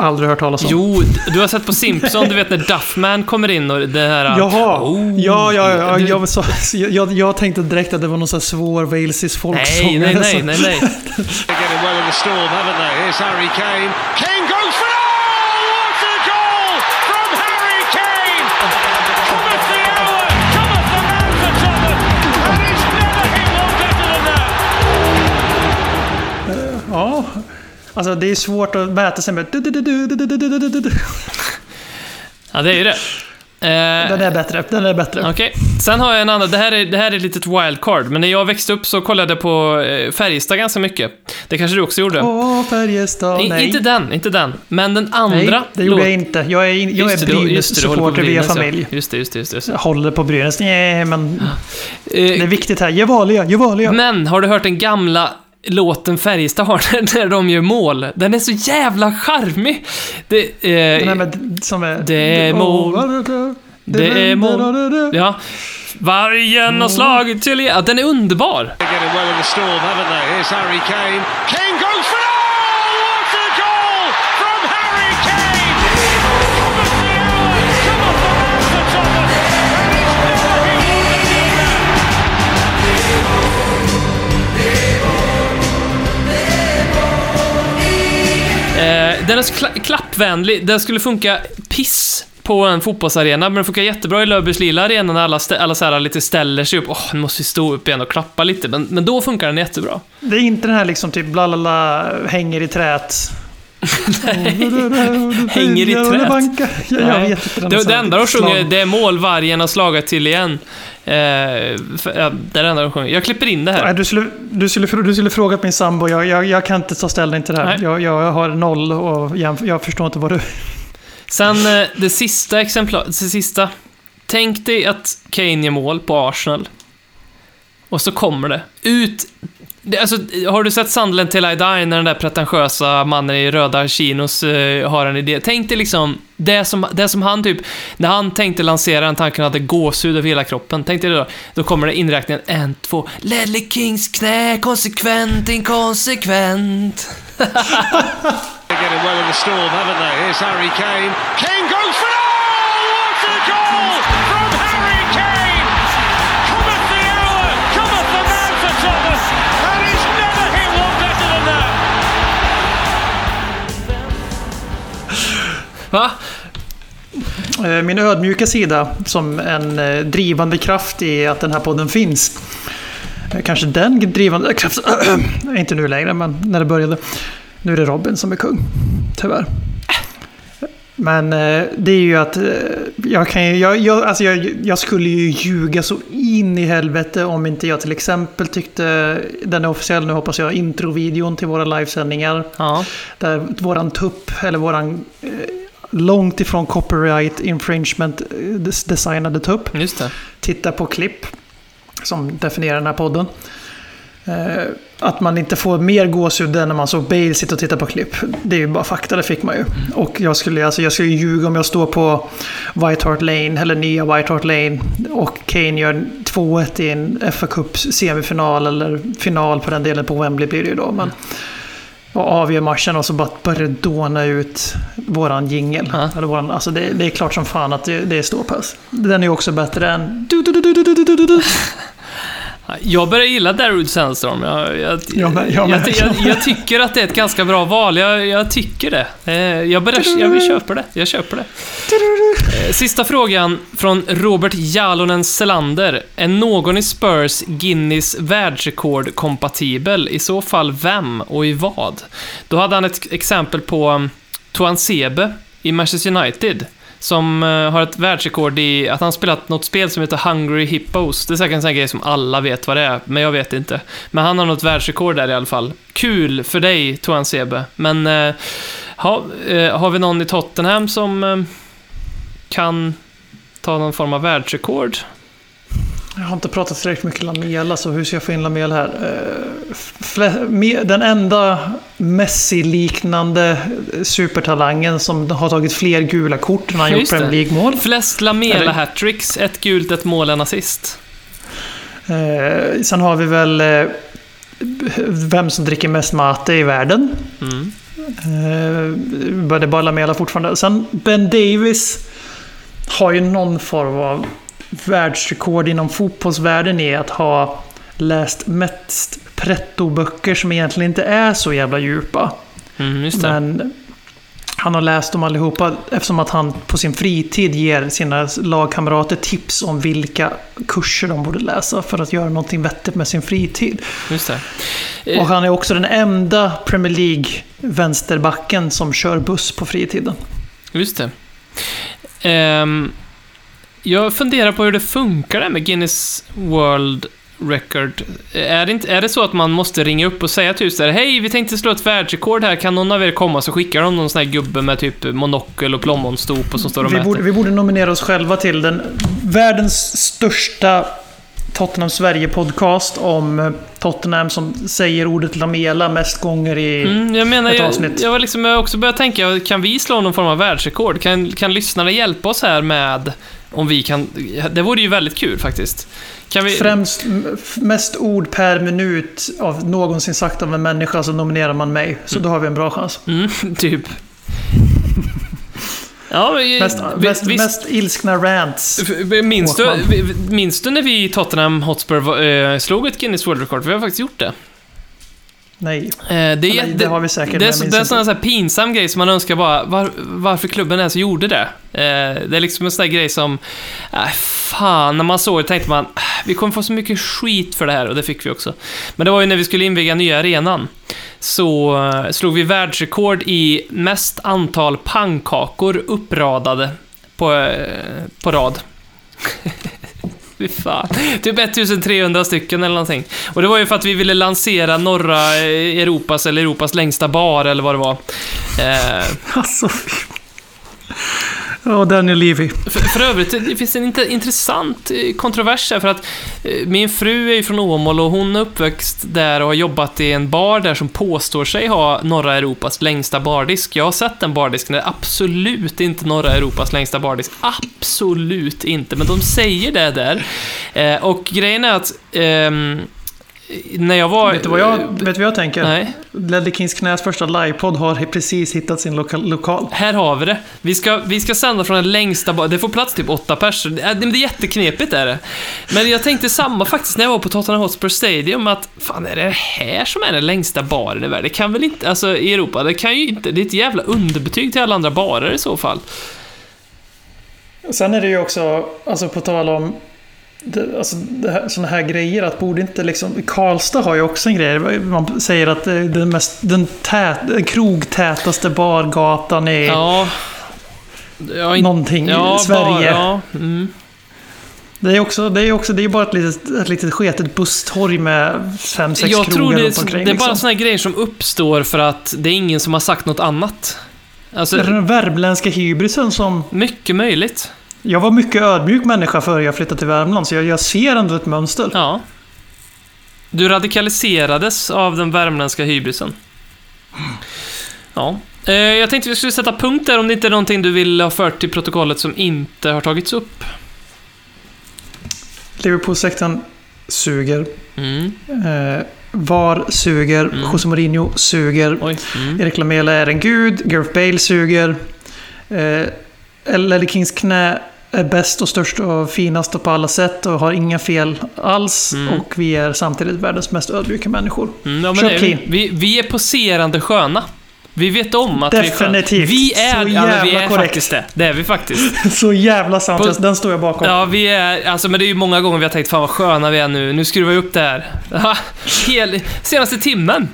Aldrig hört talas om. Jo, du har sett på Simpson, du vet när Duffman kommer in och det här... Jaha! Oh, ja, ja, ja. du- Jag, så, jag, jag tänkte direkt att det var någon sån här svår walesisk folksång. Nej, nej, nej, nej, nej. Harry Kane. Kane goes for Alltså det är svårt att mäta sig med... Ja, det är ju det. Den är bättre, den är bättre. Okej. Okay. Sen har jag en annan, det här är, det här är ett litet wildcard, men när jag växte upp så kollade jag på Färjestad ganska mycket. Det kanske du också gjorde? Åh, Färjestad, I, nej. Inte den, inte den. Men den andra. Nej, det gjorde jag inte. Jag är, jag är Brynäs-supporter via familj. Ja. Just det, just det, just det. Jag håller på Brynäs, nej men... Ja. Det är viktigt här. Gevalia, Gevalia. Men, har du hört den gamla låten Färjestad har när de gör mål? Den är så jävla charmig! Det, eh, Den här med, som är... det är mål. Det är mål. Ja. Vargen har slagit till... Ja, den är underbar! Harry Kane. Kane goes for Eh, den är så kla- klappvänlig. Den skulle funka piss på en fotbollsarena, men den funkar jättebra i Löfbergs lilla arena när alla, alla så här lite ställer sig upp. Åh, nu måste vi stå upp igen och klappa lite. Men, men då funkar den jättebra. Det är inte den här liksom typ blalala hänger i trät. Hänger i trät. Jag, jag vet inte. Det, det enda de sjunger, det är mål vargen har slagit till igen. Eh, för, det är det enda de sjunger. Jag klipper in det Nej, här. Du skulle, du, skulle, du skulle frågat min sambo. Jag, jag, jag kan inte ta ställning till det här. Nej. Jag, jag har noll och jag förstår inte vad du... Sen eh, det sista exemplaret, det sista. Tänk dig att Kane gör mål på Arsenal. Och så kommer det ut det, alltså, har du sett Sandlen till I Die när den där pretentiösa mannen i röda chinos uh, har en idé? Tänk dig liksom, det som, det som han typ, när han tänkte lansera den tanken hade gåshud över hela kroppen. Tänk dig det då, då kommer det inräkningen en, två, Lelle Kings knä, konsekvent, inkonsekvent. They're getting well in the storm, haven't they? Here's Harry Kane. Kane goes Va? Eh, Min ödmjuka sida som en eh, drivande kraft i att den här podden finns. Eh, Kanske den drivande kraften, inte nu längre, men när det började. Nu är det Robin som är kung, tyvärr. Men det är ju att jag, kan jag, jag, alltså jag, jag skulle ju ljuga så in i helvete om inte jag till exempel tyckte, den är officiell nu hoppas jag, introvideon till våra livesändningar. Ja. Där våran tupp, eller våran långt ifrån copyright infringement eh, des- designade tupp. Titta på klipp som definierar den här podden. Eh, att man inte får mer gåshud än när man såg Bale sitta och titta på klipp. Det är ju bara fakta, det fick man ju. Och jag skulle, alltså, jag skulle ljuga om jag står på White Hart Lane, eller nya White Hart Lane, och Kane gör 2-1 i en FA Cup semifinal, eller final på den delen på Wembley blir det ju då. Men, och avgör matchen och så bara börjar dåna ut våran jingel. Ja. Eller våran, alltså det, det är klart som fan att det, det är ståpass. Den är också bättre än... Jag börjar gilla Darude Sandstorm. Jag, jag, Jag jag tycker att det är ett ganska bra val. Jag, tycker det. Eh, Jag, börjar, jag köpa det. Jag köper det. Eh, Sista frågan från Robert Jalonen Selander. Är någon i Spurs Guinness världsrekord kompatibel? I så fall vem och i vad? Då hade han ett exempel på um, Toan Sebe i Manchester United. Som eh, har ett världsrekord i att han spelat något spel som heter Hungry Hippos. Det är säkert en sån här grej som alla vet vad det är, men jag vet inte. Men han har något världsrekord där i alla fall. Kul för dig, Toan Sebe. Men eh, ha, eh, har vi någon i Tottenham som kan ta någon form av världsrekord? Jag har inte pratat tillräckligt mycket Lamela, så hur ska jag få in Lamela här? Eh, Den enda Messi-liknande supertalangen som har tagit fler gula kort än han gjort Just det. Premier League-mål. Flest Lamela hattricks, ett gult, ett mål, en assist. Eh, sen har vi väl eh, vem som dricker mest mate i världen. Mm. Det är bara Lamela fortfarande. Sen Ben Davis har ju någon form av världsrekord inom fotbollsvärlden i att ha läst mest pretto-böcker som egentligen inte är så jävla djupa. Mm. Men han har läst dem allihopa eftersom att han på sin fritid ger sina lagkamrater tips om vilka kurser de borde läsa för att göra någonting vettigt med sin fritid. Just det. Och han är också den enda Premier League-vänsterbacken som kör buss på fritiden. Just det. Ehm, jag funderar på hur det funkar där med Guinness World Record. Är det, inte, är det så att man måste ringa upp och säga just där, hej, vi tänkte slå ett världsrekord här, kan någon av er komma? Så skickar de någon sån här gubbe med typ monokel och plommonstop och som står och Vi mäter. borde, vi borde nominera oss själva till den världens största Tottenham Sverige-podcast om eh, Tottenham som säger ordet Lamela mest gånger i... Mm, jag menar, ett jag, avsnitt. jag, var liksom, jag också börjat tänka, kan vi slå någon form av världsrekord? Kan, kan lyssnarna hjälpa oss här med om vi kan... Det vore ju väldigt kul faktiskt. Kan vi... Främst, mest ord per minut av någonsin sagt av en människa så nominerar man mig. Så då har vi en bra chans. Mm, typ. Ja, vi, Mest, vi- mest, visst- mest ilskna rants. Minns du, minns du när vi i Tottenham Hotspur eh, slog ett Guinness World Record? Vi har faktiskt gjort det. Nej. Eh, det, är, Nej, det har vi säkert, Det är, det är en sån här, pinsam grej som man önskar bara, var, varför klubben ens gjorde det. Eh, det är liksom en sån här grej som, äh, fan, när man såg det tänkte man, äh, vi kommer få så mycket skit för det här och det fick vi också. Men det var ju när vi skulle inviga nya arenan. Så eh, slog vi världsrekord i mest antal pannkakor uppradade på, på rad. Fy fan. Typ 1300 stycken eller någonting. Och det var ju för att vi ville lansera norra eh, Europas, eller Europas längsta bar, eller vad det var. Eh, Alltså, Ja, Och Daniel Levy. För, för övrigt, det finns en intressant eh, kontrovers här för att eh, min fru är ju från Åmål och hon är uppväxt där och har jobbat i en bar där som påstår sig ha norra Europas längsta bardisk. Jag har sett den bardisken, det är absolut inte norra Europas längsta bardisk. Absolut inte, men de säger det där. Eh, och grejen är att ehm, när jag var... Vet du vad jag, vet du vad jag tänker? Nej. Ledley Kings knäs första livepodd har precis hittat sin loka, lokal. Här har vi det. Vi ska, vi ska sända från den längsta ba- Det får plats typ åtta personer. Det är, det är jätteknepigt är det. Men jag tänkte samma faktiskt när jag var på Tottenham Hotspur Stadium att fan är det här som är den längsta baren i världen? Det kan väl inte, alltså i Europa, det kan ju inte, det är ett jävla underbetyg till alla andra barer i så fall. Sen är det ju också, alltså på tal om det, alltså det här, såna här grejer, att borde inte liksom... Karlstad har ju också en grej. Man säger att är den, mest, den, tät, den krogtätaste bargatan i Ja. ja in- någonting ja, i Sverige. Bara, ja, mm. Det är också, det är också, det är bara ett litet, ett litet sketet busstorg med fem, sex Jag krogar det, runt omkring. det är bara liksom. såna här grejer som uppstår för att det är ingen som har sagt något annat. Alltså, Är det den värmländska hybrisen som... mycket möjligt. Jag var mycket ödmjuk människa före jag flyttade till Värmland, så jag, jag ser ändå ett mönster. Ja. Du radikaliserades av den värmländska hybrisen. Ja. Eh, Jag tänkte vi skulle sätta punkt där om det inte är någonting du vill ha fört till protokollet som inte har tagits upp. Liverpool-sektorn suger. Mm. Eh, VAR suger. Mm. José Mourinho suger. Mm. Erik Lamela är en gud. Gareth Bale suger. Eh, Ledley Kings knä är bäst och störst och finast på alla sätt och har inga fel alls. Mm. Och vi är samtidigt världens mest ödmjuka människor. Mm, ja, Kör clean. vi, vi är poserande sköna. Vi vet om att vi är sköna. Definitivt. Vi är, Så ja, men vi jävla är korrekt. faktiskt det. Det är vi faktiskt. Så jävla sant. På- Den står jag bakom. Ja, vi är, alltså men det är ju många gånger vi har tänkt fan vad sköna vi är nu. Nu skruvar vi upp det här. Ja, Hel, senaste timmen.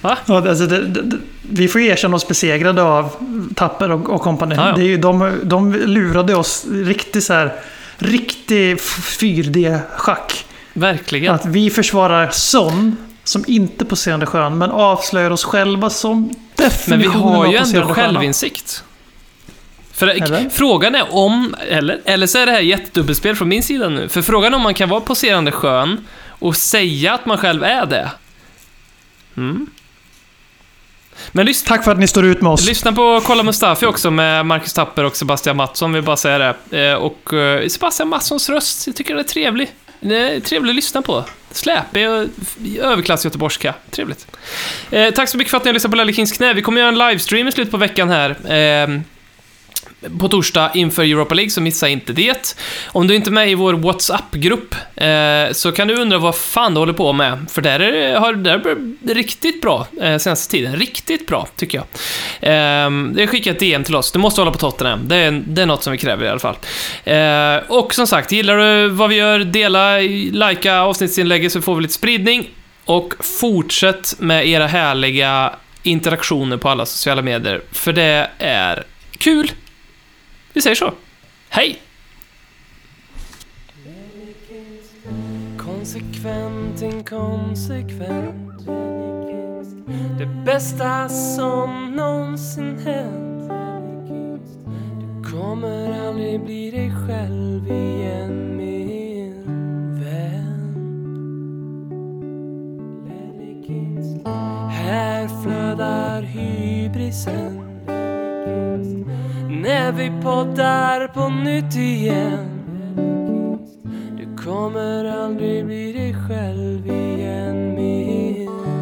Ja, alltså det, det, vi får erkänna oss besegrade av Tapper och, och kompani. Ja, ja. Det är ju, de, de lurade oss riktigt så här Riktig 4D-schack. Verkligen. Att vi försvarar Son som inte poserande skön, men avslöjar oss själva som Men vi definitionen har ju ändå självinsikt. För Eller? frågan är om, eller, eller så är det här jättedubbelspel från min sida nu. För frågan är om man kan vara poserande skön och säga att man själv är det. Mm. Men lyssna, Tack för att ni står ut med oss. lyssna på Kolla Mustafi också med Marcus Tapper och Sebastian Mattsson, vill bara säga det. Eh, Och eh, Sebastian Mattssons röst, jag tycker den är trevlig. Den är trevlig att lyssna på. Släpig och överklass göteborgska. Trevligt. Eh, tack så mycket för att ni har lyssnat på Lelle Kings knä. Vi kommer göra en livestream i slutet på veckan här. Eh, på torsdag inför Europa League, så missa inte det. Om du inte är med i vår WhatsApp-grupp eh, så kan du undra vad fan du håller på med. För där är har det där riktigt bra eh, senaste tiden. Riktigt bra, tycker jag. Eh, det skickar ett DM till oss. Du måste hålla på Tottenham. Det är, det är något som vi kräver i alla fall. Eh, och som sagt, gillar du vad vi gör, dela, likea avsnittsinlägget så får vi lite spridning. Och fortsätt med era härliga interaktioner på alla sociala medier, för det är kul. Vi säger så. Hej! Konsekvent, inkonsekvent Det bästa som någonsin hänt Du kommer aldrig bli dig själv igen min vän Här flödar hybrisen när vi poddar på nytt igen. Du kommer aldrig bli dig själv igen min.